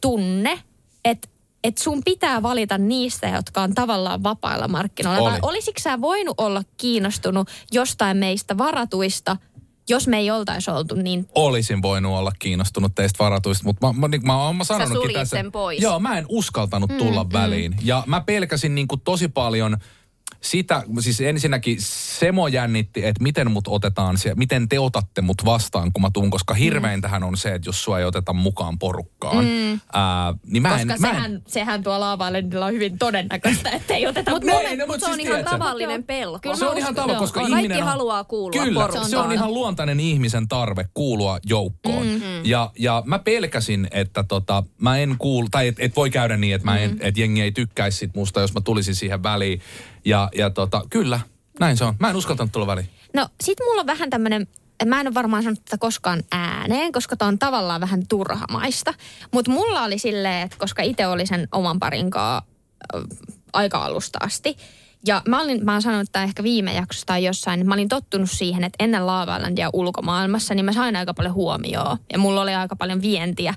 tunne, että et sun pitää valita niistä, jotka on tavallaan vapailla markkinoilla. Oli. Vai olisitko sä voinut olla kiinnostunut jostain meistä varatuista, jos me ei oltaisi oltu, niin olisin voinut olla kiinnostunut teistä varatuista, mutta mä, mä, mä, mä, mä sanonutkin suljit tässä. sen pois. Joo, mä en uskaltanut tulla mm, väliin. Ja mä pelkäsin niin kuin tosi paljon sitä, siis ensinnäkin Semo jännitti, että miten mut otetaan, siellä, miten te otatte mut vastaan, kun mä tuun, koska hirveintähän on se, että jos sua ei oteta mukaan porukkaan. Mm. Ää, niin mä en, koska mä en, sehän, sehän tuolla Laavailendilla on hyvin todennäköistä, että ei oteta Mutta No no, mut se on siis ihan tiedätkö? tavallinen pelko. Kyllä se on ihan uskon, tava, joo, koska on. ihminen Kaikki haluaa kuulua Kyllä, porukkaan. se on ihan luontainen ihmisen tarve kuulua joukkoon. Mm-hmm. Ja, ja mä pelkäsin, että tota, mä en kuulu, tai et, et voi käydä niin, että, mä en, et jengi ei tykkäisi sit musta, jos mä tulisin siihen väliin. Ja, ja tota, kyllä, näin se on. Mä en uskaltanut tulla väliin. No sit mulla on vähän tämmönen, mä en ole varmaan sanonut tätä koskaan ääneen, koska tää on tavallaan vähän turhamaista. Mutta mulla oli silleen, että koska itse oli sen oman parin kanssa äh, aika alusta asti. Ja mä, olin, mä oon sanonut että ehkä viime jaksossa tai jossain, että mä olin tottunut siihen, että ennen Laavalandia ulkomaailmassa, niin mä sain aika paljon huomioon. Ja mulla oli aika paljon vientiä.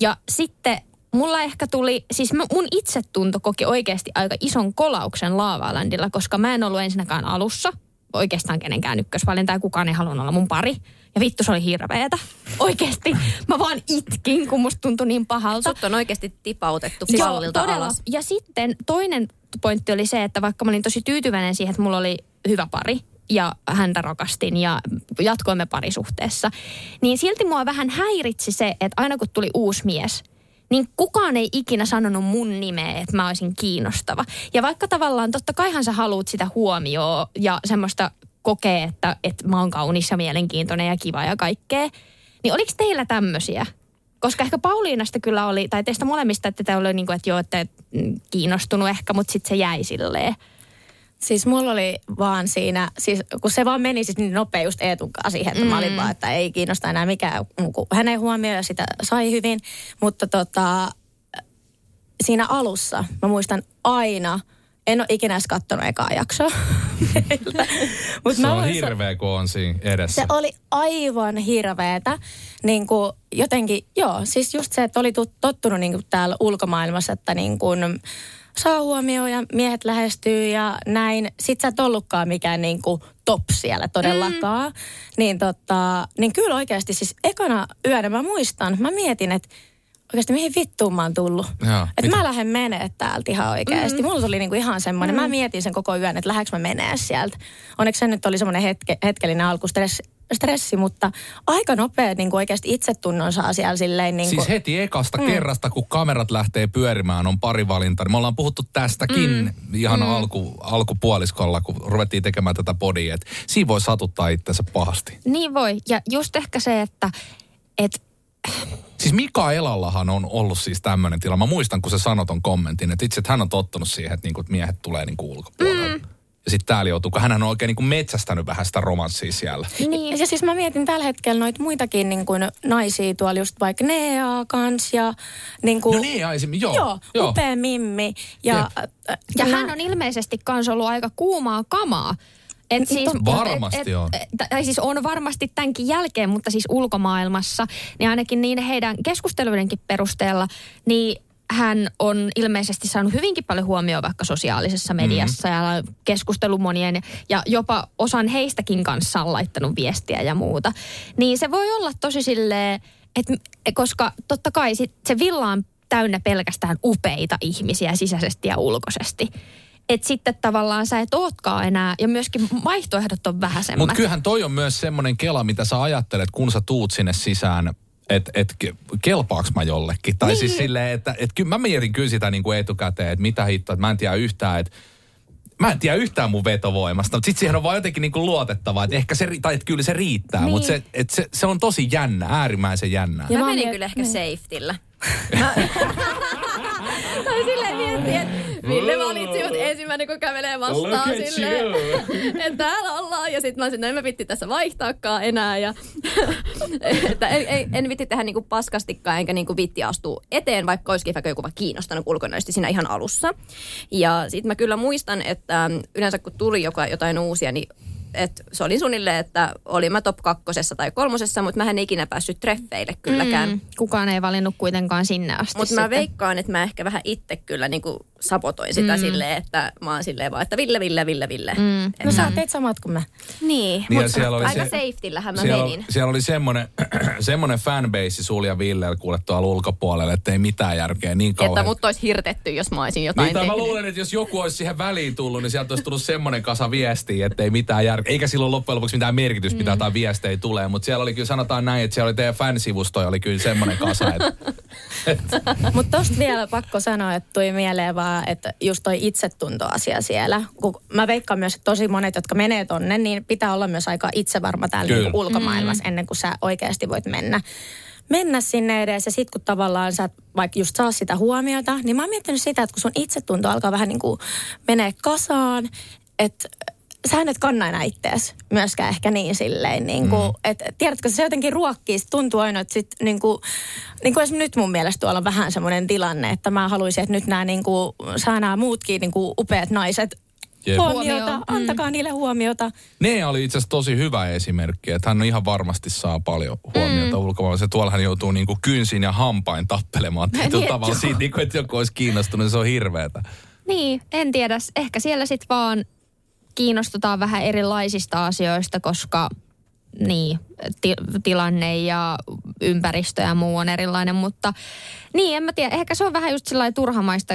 Ja sitten mulla ehkä tuli, siis mun itsetunto koki oikeasti aika ison kolauksen Laavalandilla, koska mä en ollut ensinnäkään alussa oikeastaan kenenkään ykkösvalinta ja kukaan ei halunnut olla mun pari. Ja vittu se oli hirveetä. Oikeasti. Mä vaan itkin, kun musta tuntui niin pahalta. Sut on oikeasti tipautettu Joo, pallilta todella. alas. Ja sitten toinen pointti oli se, että vaikka mä olin tosi tyytyväinen siihen, että mulla oli hyvä pari ja häntä rakastin ja jatkoimme parisuhteessa, niin silti mua vähän häiritsi se, että aina kun tuli uusi mies, niin kukaan ei ikinä sanonut mun nimeä, että mä olisin kiinnostava. Ja vaikka tavallaan totta kaihan sä haluut sitä huomioon ja semmoista kokee, että, että mä oon kaunis ja mielenkiintoinen ja kiva ja kaikkea, niin oliko teillä tämmöisiä? Koska ehkä Pauliinasta kyllä oli, tai teistä molemmista, että te oli niin kuin, että joo, että kiinnostunut ehkä, mutta sitten se jäi silleen. Siis mulla oli vaan siinä, siis kun se vaan meni siis niin nopea just Eetun siihen, että mm. mä olin vaan, että ei kiinnosta enää mikään, kun hän ei huomioi ja sitä sai hyvin. Mutta tota, siinä alussa mä muistan aina, en ole ikinä edes katsonut ekaa jaksoa. Mut Se mä on sa- hirveä, kun on siinä edessä. se oli aivan hirveetä. Niin kuin jotenkin, joo, siis just se, että oli tottunut niin kuin täällä ulkomaailmassa, että niin kuin saa huomioon ja miehet lähestyy ja näin. Sitten sä et ollutkaan mikään niin kuin top siellä todellakaan. Mm. Niin, tota, niin kyllä oikeasti siis ekana yönä mä muistan, mä mietin, että oikeasti mihin vittuun mä oon tullut. Joo, Että mä lähden menee täältä ihan oikeasti. Mm. Mulla tuli niinku ihan semmoinen, mm. mä mietin sen koko yön, että lähdekö mä menee sieltä. Onneksi se nyt oli semmoinen hetke, hetkellinen alkustressi, stressi, mutta aika nopea niin kuin oikeasti itsetunnon saa siellä silleen. Niin kuin, Siis heti ekasta mm. kerrasta, kun kamerat lähtee pyörimään, on pari valintaa. Me ollaan puhuttu tästäkin mm. ihan mm. Alku, alkupuoliskolla, kun ruvettiin tekemään tätä podia. Siinä voi satuttaa itsensä pahasti. Niin voi. Ja just ehkä se, että et, Siis Mika Elallahan on ollut siis tämmöinen tila. Mä muistan, kun se sanoi ton kommentin, että itse että hän on tottunut siihen, että, niinku, miehet tulee niinku ulkopuolelta. Mm. Ja sitten täällä joutuu, kun hän on oikein niinku metsästänyt vähän sitä romanssia siellä. niin. Ja siis mä mietin tällä hetkellä noita muitakin niin kuin naisia tuolla just vaikka Neaa kans ja niin kuin, No niin, aisimmin, joo. joo, joo. upea mimmi. Ja, äh, ja nä- hän on ilmeisesti kans ollut aika kuumaa kamaa. Et siis, Varmasti on. Et, tai siis on varmasti tämänkin jälkeen, mutta siis ulkomaailmassa, niin ainakin niin heidän keskusteluidenkin perusteella, niin hän on ilmeisesti saanut hyvinkin paljon huomioon vaikka sosiaalisessa mediassa mm-hmm. ja keskustelu monien ja jopa osan heistäkin kanssa on laittanut viestiä ja muuta. Niin se voi olla tosi silleen, että koska totta kai sit se villa on täynnä pelkästään upeita ihmisiä sisäisesti ja ulkoisesti. Että sitten tavallaan sä et ootkaan enää, ja myöskin vaihtoehdot on vähäisemmät. Mutta kyllähän toi on myös semmoinen kela, mitä sä ajattelet, kun sä tuut sinne sisään, että et, ke- kelpaaks mä jollekin. Tai niin. siis silleen, että et, kyllä mä mietin kyllä sitä niin kuin etukäteen, että mitä hittoa, että mä en tiedä yhtään, että Mä en tiedä yhtään mun vetovoimasta, mutta sitten siihen on vaan jotenkin niinku luotettavaa, että ehkä se, tai että kyllä se riittää, niin. mutta se, et se, se, on tosi jännä, äärimmäisen jännää. Ja Mä mä menin kyllä ehkä niin. safetyllä. Tai silleen miettii, että Ville valitsi mut ensimmäinen, kun kävelee vastaan silleen, että täällä ollaan. Ja sitten mä olisin, että en mä vitti tässä vaihtaakaan enää. Ja, että en, en, en vitti tehdä niinku paskastikaan, enkä niinku vitti astua eteen, vaikka olisikin vaikka joku kiinnostanut ulkonäöisesti siinä ihan alussa. Ja sitten mä kyllä muistan, että yleensä kun tuli joka, jotain uusia, niin et se oli suunnilleen, että oli mä top kakkosessa tai kolmosessa, mutta mä en ikinä päässyt treffeille kylläkään. Mm. Kukaan ei valinnut kuitenkaan sinne asti Mutta mä veikkaan, että mä ehkä vähän itse kyllä niin kuin sapotoin sitä mm. silleen, että mä oon silleen vaan, että Ville, Ville, Ville, Ville. Mm. No sä teet samat kuin mä. Niin, Niin, mutta siellä oli aika se- safetyllähän mä siellä, menin. siellä oli semmoinen, semmoinen fanbase Sul ja Villellä kuule tuolla ulkopuolella, että ei mitään järkeä niin kauhean. Että mut olisi hirtetty, jos mä olisin jotain Niin, tai mä tehnyt. luulen, että jos joku olisi siihen väliin tullut, niin sieltä olisi tullut semmoinen kasa viestiä, että ei mitään järkeä. Eikä silloin loppujen lopuksi mitään merkitystä, mitä jotain viestejä tulee. Mutta siellä oli kyllä, sanotaan näin, että siellä oli teidän fansivustoja, oli kyllä semmoinen kasa, että Mutta tosta vielä pakko sanoa, että tuli mieleen vaan, että just toi itsetuntoasia siellä. Kun mä veikkaan myös, että tosi monet, jotka menee tonne, niin pitää olla myös aika itsevarma täällä Kyllä. niinku ulkomaailmassa mm. ennen kuin sä oikeasti voit mennä mennä sinne edes ja sit kun tavallaan sä et vaikka just saa sitä huomiota, niin mä oon miettinyt sitä, että kun sun itsetunto alkaa vähän niin kuin menee kasaan, että sä et kanna enää ittees myöskään ehkä niin silleen, niin kuin, mm. että tiedätkö, se jotenkin ruokkii, tuntuu aina, että sit niin kuin, niin kuin esimerkiksi nyt mun mielestä tuolla on vähän semmoinen tilanne, että mä haluaisin, että nyt nämä niin kuin, saa nämä muutkin niin kuin upeat naiset Jep. huomiota, Huomioon. antakaa niille huomiota. ne oli itse asiassa tosi hyvä esimerkki, että hän ihan varmasti saa paljon huomiota mm. ulkomailla. Se tuolla hän joutuu niinku kynsin ja hampain tappelemaan tietyllä Niin, tavalla siitä, niinku, että joku olisi kiinnostunut, niin se on hirveetä. Niin, en tiedä. Ehkä siellä sitten vaan kiinnostutaan vähän erilaisista asioista, koska niin, ti- tilanne ja ympäristö ja muu on erilainen, mutta niin, en mä tiedä. Ehkä se on vähän just sillä turhamaista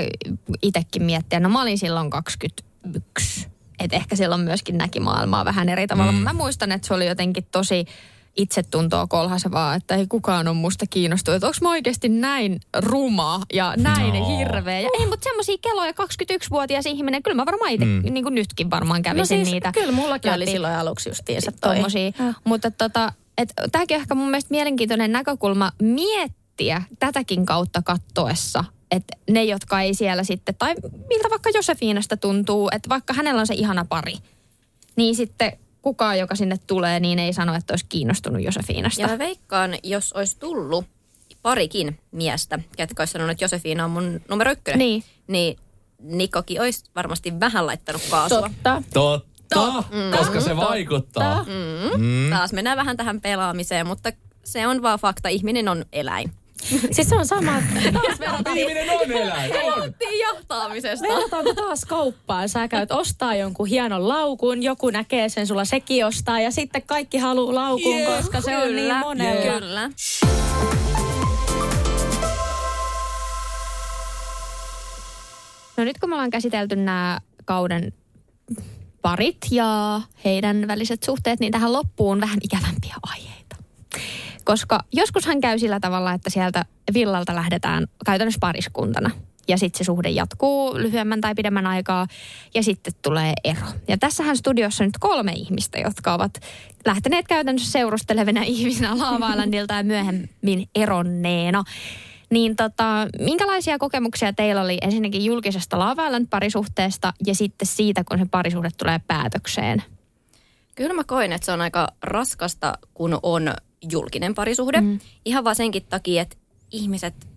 itsekin miettiä. No mä olin silloin 21. Et ehkä silloin myöskin näki maailmaa vähän eri tavalla. Mm. Mä muistan, että se oli jotenkin tosi itsetuntoa kolhasevaa, että ei kukaan ole musta kiinnostunut. Että onko mä oikeasti näin ruma ja näin No. hirveä. Ja ei, mutta semmoisia keloja 21-vuotias ihminen, kyllä mä varmaan itse, mm. niin kuin nytkin varmaan kävisin No siis, niitä. kyllä mullakin oli läpi. silloin aluksi justiinsa toi. Tommosia. Mutta tota, tämäkin on ehkä mun mielestä mielenkiintoinen näkökulma miettiä tätäkin kautta kattoessa, että ne, jotka ei siellä sitten, tai miltä vaikka Josefiinasta tuntuu, että vaikka hänellä on se ihana pari, niin sitten kukaan, joka sinne tulee, niin ei sano, että olisi kiinnostunut Josefiinasta. Ja mä veikkaan, jos olisi tullut parikin miestä, ketkä olisi sanonut, että Josefiina on mun numero ykkönen, Niin. niin Nikokin olisi varmasti vähän laittanut kaasua. Totta. Totta, mm. koska se vaikuttaa. Mm. Taas mennään vähän tähän pelaamiseen, mutta se on vaan fakta. Ihminen on eläin. Siis se on sama. Taas verrataan, Ihminen on eläin. Puhuttiin jahtaamisesta. verrataanko taas kauppaan. Sä käyt ostaa jonkun hienon laukun, joku näkee sen, sulla sekin ostaa ja sitten kaikki haluaa laukun, Jee, koska se on niin Kyllä, monella. Kyllä. No nyt kun me ollaan käsitelty nämä kauden parit ja heidän väliset suhteet, niin tähän loppuun vähän ikävämpiä aiheita. Koska joskus hän käy sillä tavalla, että sieltä villalta lähdetään käytännössä pariskuntana. Ja sitten se suhde jatkuu lyhyemmän tai pidemmän aikaa ja sitten tulee ero. Ja tässähän studiossa nyt kolme ihmistä, jotka ovat lähteneet käytännössä seurustelevina ihmisinä Lava Islandilta ja myöhemmin eronneena. Niin tota, minkälaisia kokemuksia teillä oli ensinnäkin julkisesta Lava Island parisuhteesta ja sitten siitä, kun se parisuhde tulee päätökseen? Kyllä mä koen, että se on aika raskasta, kun on julkinen parisuhde. Mm. Ihan vaan senkin takia, että ihmiset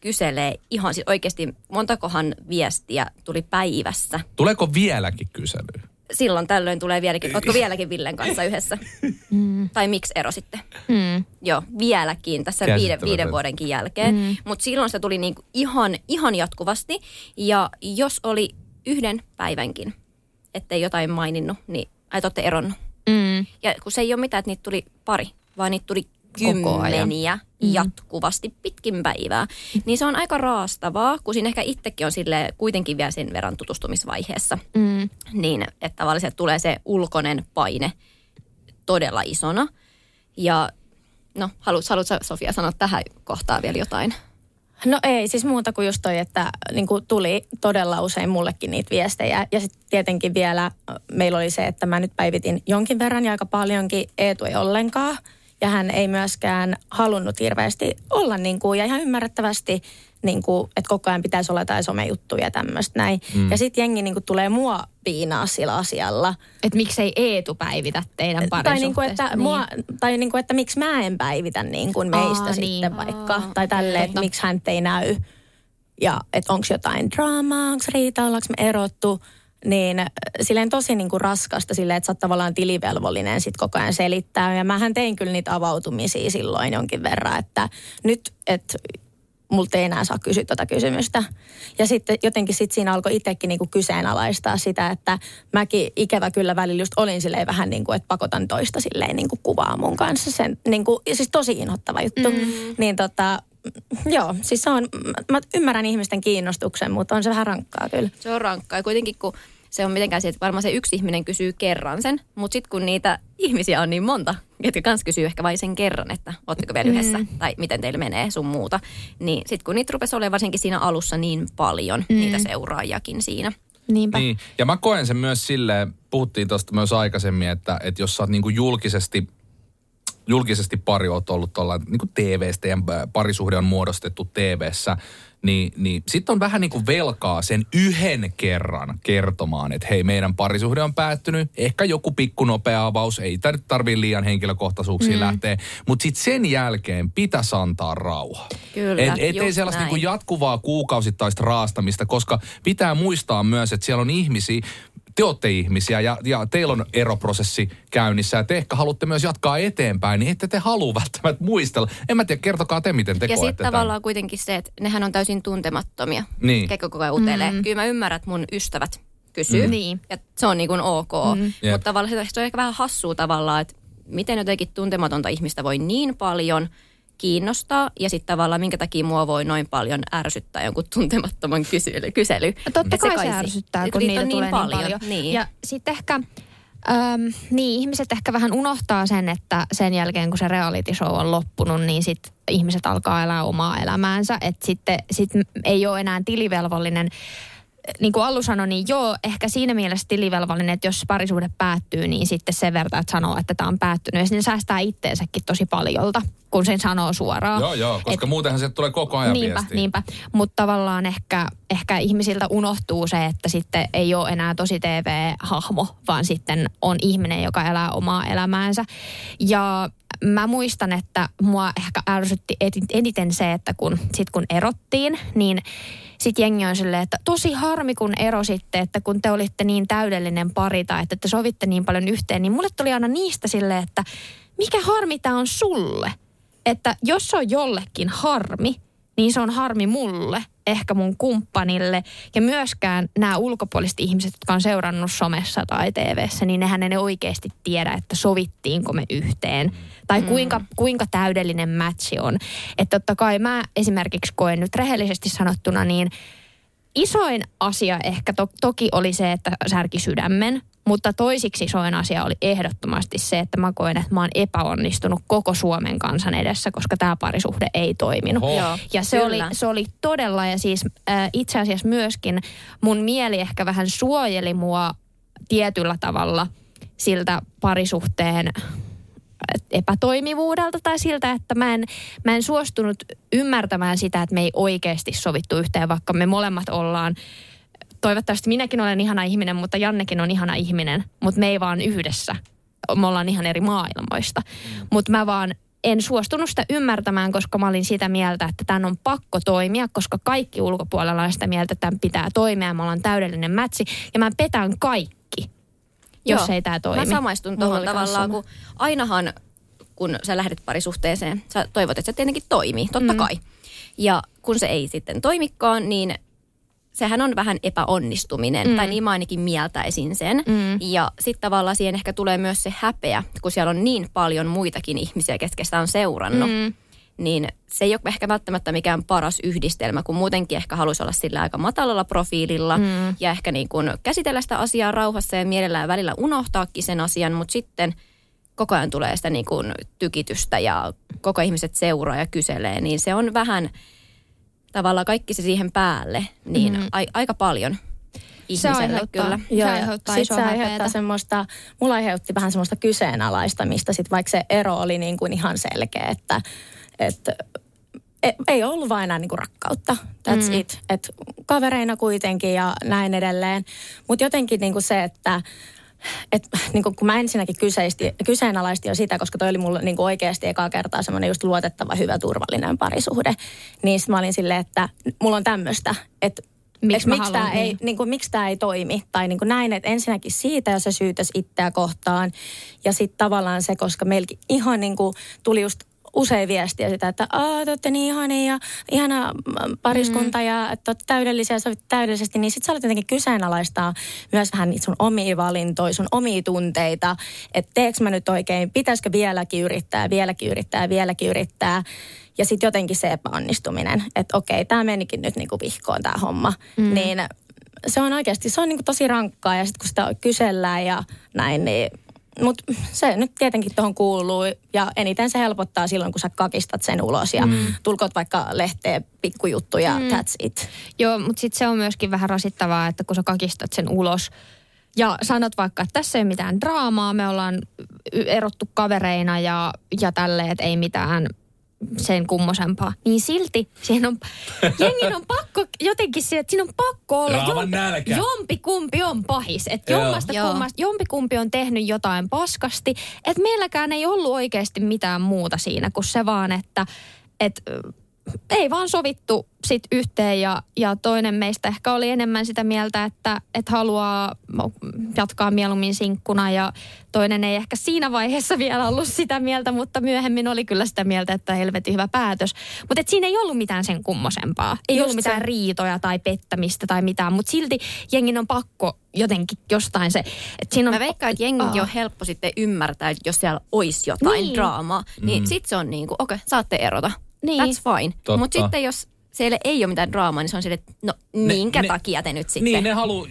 kyselee ihan siis oikeasti montakohan viestiä tuli päivässä. Tuleeko vieläkin kyselyä? Silloin tällöin tulee vieläkin, ootko vieläkin Villen kanssa yhdessä? Mm. Tai miksi erositte? Mm. Joo, vieläkin tässä viiden, viiden vuodenkin jälkeen. Mm. Mutta silloin se tuli niinku ihan, ihan jatkuvasti. Ja jos oli yhden päivänkin, ettei jotain maininnut, niin ai te olette eronnut. Mm. Ja kun se ei ole mitään, että niitä tuli pari, vaan niitä tuli kymmeniä mm. jatkuvasti pitkin päivää. Niin se on aika raastavaa, kun siinä ehkä itsekin on sille kuitenkin vielä sen verran tutustumisvaiheessa. Mm. Niin, että tavallaan tulee se ulkoinen paine todella isona. Ja no, haluat, haluatko sä, Sofia sanoa tähän kohtaan vielä jotain? No ei, siis muuta kuin just toi, että niin kuin tuli todella usein mullekin niitä viestejä. Ja sitten tietenkin vielä meillä oli se, että mä nyt päivitin jonkin verran ja aika paljonkin, Eetu ei ollenkaan. Ja hän ei myöskään halunnut hirveästi olla niin kuin, ja ihan ymmärrettävästi, niin kuin, että koko ajan pitäisi olla jotain somejuttuja ja tämmöistä näin. Mm. Ja sitten jengi niin kuin, tulee mua piinaa sillä asialla. Että miksei Eetu päivitä teidän Tai, parisuhteesta? niin kuin, että, mua, tai niin kuin, että miksi mä en päivitä niin kuin meistä Aa, sitten niin. vaikka. Aa, tai tälleen, että miksi hän ei näy. Ja että onko jotain draamaa, onko riita, ollaanko me erottu. Niin äh, silleen tosi niin kuin raskasta silleen, että sä oot tavallaan tilivelvollinen sit koko ajan selittää. Ja mähän tein kyllä niitä avautumisia silloin jonkin verran, että nyt, että multa ei enää saa kysyä tuota kysymystä. Ja sitten jotenkin sit siinä alkoi itsekin niinku kyseenalaistaa sitä, että mäkin ikävä kyllä välillä just olin silleen vähän niin kuin, että pakotan toista silleen niin kuin kuvaa mun kanssa. Sen, niin kuin, siis tosi inhottava juttu. Mm. Niin tota, joo, siis se on, mä ymmärrän ihmisten kiinnostuksen, mutta on se vähän rankkaa kyllä. Se on rankkaa. Ja kuitenkin kun se on mitenkään se, että varmaan se yksi ihminen kysyy kerran sen, mutta sitten kun niitä ihmisiä on niin monta, jotka kans kysyy ehkä vain sen kerran, että ootteko vielä yhdessä, mm. tai miten teillä menee sun muuta, niin sitten kun niitä rupesi olemaan varsinkin siinä alussa niin paljon, mm. niitä seuraajakin siinä. Niinpä. Niin. Ja mä koen sen myös silleen, puhuttiin tuosta myös aikaisemmin, että, että jos sä oot niinku julkisesti julkisesti pari oot ollut tuolla niin kuin TV-stä ja parisuhde on muodostettu TV-ssä, niin, niin sitten on vähän niin kuin velkaa sen yhden kerran kertomaan, että hei, meidän parisuhde on päättynyt. Ehkä joku pikku nopea avaus, ei tämä nyt tarvii liian henkilökohtaisuuksiin mm. lähteä. Mutta sitten sen jälkeen pitäisi antaa rauha. Kyllä, et, et ei sellaista niin kuin jatkuvaa kuukausittaista raastamista, koska pitää muistaa myös, että siellä on ihmisiä, te olette ihmisiä ja, ja teillä on eroprosessi käynnissä ja te ehkä haluatte myös jatkaa eteenpäin, niin ette te halua välttämättä muistella. En mä tiedä, kertokaa te, miten te Ja sitten tämän. tavallaan kuitenkin se, että nehän on täysin tuntemattomia. Niin. Ketkä koko ajan utelee. Mm. Kyllä mä ymmärrän, että mun ystävät kysyy. Mm. Niin. Ja se on niin kuin ok. Mm. Jep. Mutta tavallaan se- se on ehkä vähän hassua tavallaan, että miten jotenkin tuntematonta ihmistä voi niin paljon kiinnostaa ja sitten tavallaan minkä takia mua voi noin paljon ärsyttää jonkun tuntemattoman kysely. kysely. Totta Et kai se kai si- ärsyttää, kun niitä, on tulee niin paljon. Niin. Ja sitten ehkä, äm, niin ihmiset ehkä vähän unohtaa sen, että sen jälkeen kun se reality show on loppunut, niin sitten ihmiset alkaa elää omaa elämäänsä. Että sitten sit ei ole enää tilivelvollinen niin kuin Allu sanoi, niin joo, ehkä siinä mielessä tilivelvollinen, että jos parisuhde päättyy, niin sitten sen verran, että sanoo, että tämä on päättynyt. Ja sitten säästää itteensäkin tosi paljolta, kun sen sanoo suoraan. Joo, joo, koska Et- muutenhan se tulee koko ajan Niinpä, viestiä. niinpä. Mutta tavallaan ehkä, ehkä ihmisiltä unohtuu se, että sitten ei ole enää tosi TV-hahmo, vaan sitten on ihminen, joka elää omaa elämäänsä. Ja mä muistan, että mua ehkä ärsytti eniten se, että kun, sit kun erottiin, niin sitten jengi on silleen, että tosi harmi kun erositte, että kun te olitte niin täydellinen pari tai että te sovitte niin paljon yhteen, niin mulle tuli aina niistä silleen, että mikä harmi tämä on sulle? Että jos se on jollekin harmi, niin se on harmi mulle, ehkä mun kumppanille. Ja myöskään nämä ulkopuoliset ihmiset, jotka on seurannut somessa tai TVssä, niin nehän ei oikeasti tiedä, että sovittiinko me yhteen. Tai kuinka, kuinka täydellinen matchi on. Että totta kai mä esimerkiksi koen nyt rehellisesti sanottuna, niin isoin asia ehkä to- toki oli se, että särki sydämen, mutta toisiksi isoin asia oli ehdottomasti se, että mä koen, että mä oon epäonnistunut koko Suomen kansan edessä, koska tämä parisuhde ei toiminut. Oho. Joo, Ja se oli, se oli todella, ja siis äh, itse asiassa myöskin mun mieli ehkä vähän suojeli mua tietyllä tavalla siltä parisuhteen epätoimivuudelta tai siltä, että mä en, mä en suostunut ymmärtämään sitä, että me ei oikeasti sovittu yhteen, vaikka me molemmat ollaan toivottavasti minäkin olen ihana ihminen, mutta Jannekin on ihana ihminen, mutta me ei vaan yhdessä. Me ollaan ihan eri maailmoista. Mutta mä vaan en suostunut sitä ymmärtämään, koska mä olin sitä mieltä, että tämän on pakko toimia, koska kaikki ulkopuolella on sitä mieltä, että tämän pitää toimia. Me ollaan täydellinen mätsi ja mä petän kaikki, jos Joo. ei tämä toimi. Mä samaistun tuohon tavallaan, kun ainahan kun sä lähdet parisuhteeseen, sä toivot, että se tietenkin toimii, totta mm. kai. Ja kun se ei sitten toimikaan, niin sehän on vähän epäonnistuminen, mm. tai niin mä ainakin mieltäisin sen. Mm. Ja sitten tavallaan siihen ehkä tulee myös se häpeä, kun siellä on niin paljon muitakin ihmisiä, ketkä sitä on seurannut. Mm. Niin se ei ole ehkä välttämättä mikään paras yhdistelmä, kun muutenkin ehkä haluaisi olla sillä aika matalalla profiililla mm. ja ehkä niin kuin käsitellä sitä asiaa rauhassa ja mielellään välillä unohtaakin sen asian, mutta sitten koko ajan tulee sitä niin kuin tykitystä ja koko ihmiset seuraa ja kyselee, niin se on vähän tavallaan kaikki se siihen päälle, niin mm. a, aika paljon ihmiselle aiheuttaa. kyllä. Se Joo, aiheuttaa sit se aiheuttaa semmoista, mulla aiheutti vähän semmoista kyseenalaistamista, sit vaikka se ero oli niin kuin ihan selkeä, että, että e- ei ollut vain enää niin kuin rakkautta. That's mm. it. Et kavereina kuitenkin ja näin edelleen. Mutta jotenkin niin kuin se, että et, niin kuin, kun mä ensinnäkin kyseisti, kyseenalaistin jo sitä, koska toi oli mulle niin kuin oikeasti ekaa kertaa semmoinen just luotettava, hyvä, turvallinen parisuhde. Niin sitten mä olin silleen, että mulla on tämmöistä, että Miksi miksi tämä ei, niin kuin, miksi tää ei toimi. Tai niin kuin näin, että ensinnäkin siitä, jos se syytäisi itseä kohtaan. Ja sitten tavallaan se, koska meilläkin ihan niin kuin tuli just usein viestiä sitä, että Aa, te olette niin ihania ja ihana pariskunta mm. ja että olette täydellisiä ja sovit täydellisesti, niin sitten sä olet jotenkin kyseenalaistaa myös vähän niitä sun omia valintoja, sun omia tunteita, että teekö mä nyt oikein, pitäisikö vieläkin yrittää, vieläkin yrittää, vieläkin yrittää. Ja sitten jotenkin se epäonnistuminen, että okei, tämä menikin nyt niinku vihkoon tämä homma. Mm. Niin se on oikeasti, se on niinku tosi rankkaa ja sitten kun sitä kysellään ja näin, niin mutta se nyt tietenkin tuohon kuuluu ja eniten se helpottaa silloin, kun sä kakistat sen ulos ja mm. tulkot vaikka lehteen pikkujuttuja, mm. that's it. Joo, mutta sitten se on myöskin vähän rasittavaa, että kun sä kakistat sen ulos ja sanot vaikka, että tässä ei ole mitään draamaa, me ollaan erottu kavereina ja, ja tälleen, että ei mitään sen kummosempaa, niin silti siihen on, jengin on pakko jotenkin se, että siinä on pakko olla jompi, jompi kumpi on pahis. Että jommasta kummasta, jompi kumpi on tehnyt jotain paskasti. Että meilläkään ei ollut oikeasti mitään muuta siinä kuin se vaan, että, että ei vaan sovittu sit yhteen ja, ja toinen meistä ehkä oli enemmän sitä mieltä, että, että haluaa jatkaa mieluummin sinkkuna ja toinen ei ehkä siinä vaiheessa vielä ollut sitä mieltä, mutta myöhemmin oli kyllä sitä mieltä, että helvetin hyvä päätös. Mutta siinä ei ollut mitään sen kummosempaa. Ei Just ollut mitään se. riitoja tai pettämistä tai mitään, mutta silti jengin on pakko jotenkin jostain se. Että siinä on, Mä veikkaan, että jengi on helppo sitten ymmärtää, että jos siellä olisi jotain niin. draamaa, niin mm. sitten se on niin kuin, okei, okay, saatte erota. Niin. That's fine. Mutta sitten jos siellä ei ole mitään draamaa, niin se on sille, että no minkä ne, takia te nyt sitten? Niin, ne, halu,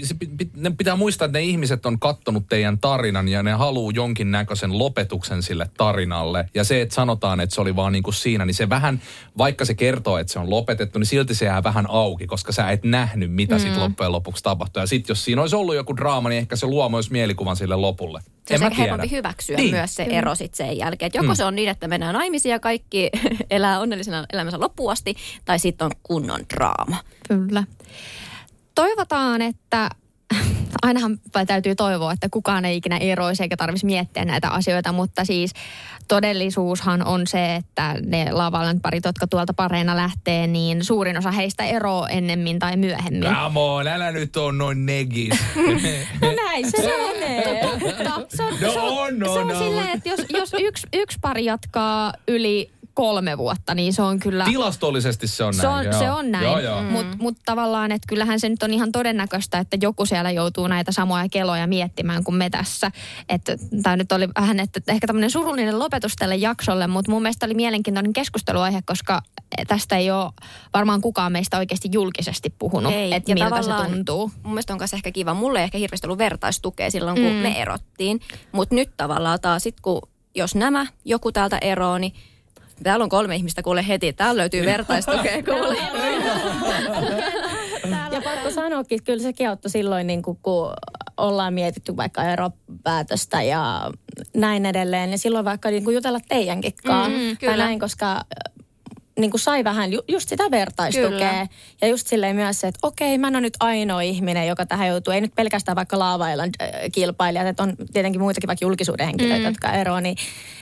ne pitää muistaa, että ne ihmiset on kattonut teidän tarinan ja ne haluaa jonkinnäköisen lopetuksen sille tarinalle. Ja se, että sanotaan, että se oli vaan niin kuin siinä, niin se vähän, vaikka se kertoo, että se on lopetettu, niin silti se jää vähän auki, koska sä et nähnyt, mitä mm. sitten loppujen lopuksi tapahtuu. Ja sitten jos siinä olisi ollut joku draama, niin ehkä se luo myös mielikuvan sille lopulle. Se on ehkä helpompi hyväksyä niin. myös se ero sitten sen jälkeen. Että joko mm. se on niin, että mennään naimisiin ja kaikki elää onnellisena elämänsä loppuun asti, tai sitten on kunnon draama. Kyllä. Toivotaan, että ainahan täytyy toivoa, että kukaan ei ikinä eroisi eikä tarvitsisi miettiä näitä asioita, mutta siis todellisuushan on se, että ne Lavalan parit, jotka tuolta pareina lähtee, niin suurin osa heistä eroo ennemmin tai myöhemmin. Come on, älä nyt on noin negis. no näin se menee. Se on, no, se on, no, se on no. silleen, että jos, jos yksi, yksi pari jatkaa yli kolme vuotta, niin se on kyllä... Tilastollisesti se on se näin. On, se on näin, mutta mut tavallaan, että kyllähän se nyt on ihan todennäköistä, että joku siellä joutuu näitä samoja keloja miettimään kuin me tässä. Tämä nyt oli vähän, että ehkä tämmöinen surullinen lopetus tälle jaksolle, mutta mun mielestä oli mielenkiintoinen keskusteluaihe, koska tästä ei ole varmaan kukaan meistä oikeasti julkisesti puhunut, ei, että miltä se tuntuu. Mun mielestä on myös ehkä kiva. Mulle ei ehkä hirveästi ollut vertaistukea silloin, kun mm. me erottiin. Mutta nyt tavallaan taas sit, kun jos nämä joku täältä eroo, niin Täällä on kolme ihmistä kuule heti. Täällä löytyy vertaistukea kuule. ja pakko sanoakin, kyllä sekin auttoi silloin, niin kun, kun ollaan mietitty vaikka eropäätöstä ja näin edelleen. Ja silloin vaikka niin jutella teidänkin kanssa. Mm, tai näin, koska niin kuin sai vähän ju, just sitä vertaistukea. Kyllä. Ja just silleen myös se, että okei, mä en ole nyt ainoa ihminen, joka tähän joutuu. Ei nyt pelkästään vaikka Laavailan äh, kilpailijat, että on tietenkin muitakin vaikka julkisuuden henkilöitä, mm. jotka eroavat. Niin,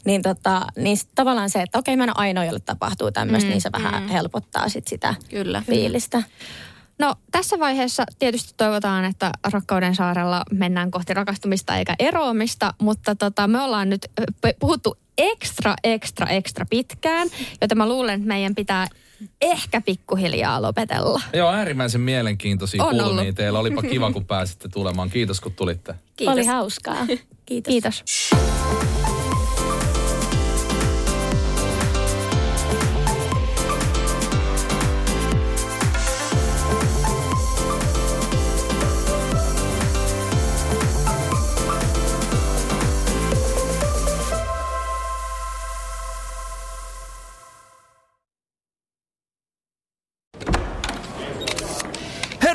niin, tota, niin tavallaan se, että okei, mä en ole ainoa, jolle tapahtuu tämmöistä, mm. niin se vähän mm. helpottaa sit sitä Kyllä. fiilistä. No tässä vaiheessa tietysti toivotaan, että Rakkauden saarella mennään kohti rakastumista eikä eroamista, mutta tota, me ollaan nyt puhuttu ekstra, ekstra, ekstra pitkään, joten mä luulen, että meidän pitää ehkä pikkuhiljaa lopetella. Joo, äärimmäisen mielenkiintoisia On kulmia ollut. teillä. Olipa kiva, kun pääsitte tulemaan. Kiitos, kun tulitte. Kiitos. Oli hauskaa. Kiitos. Kiitos.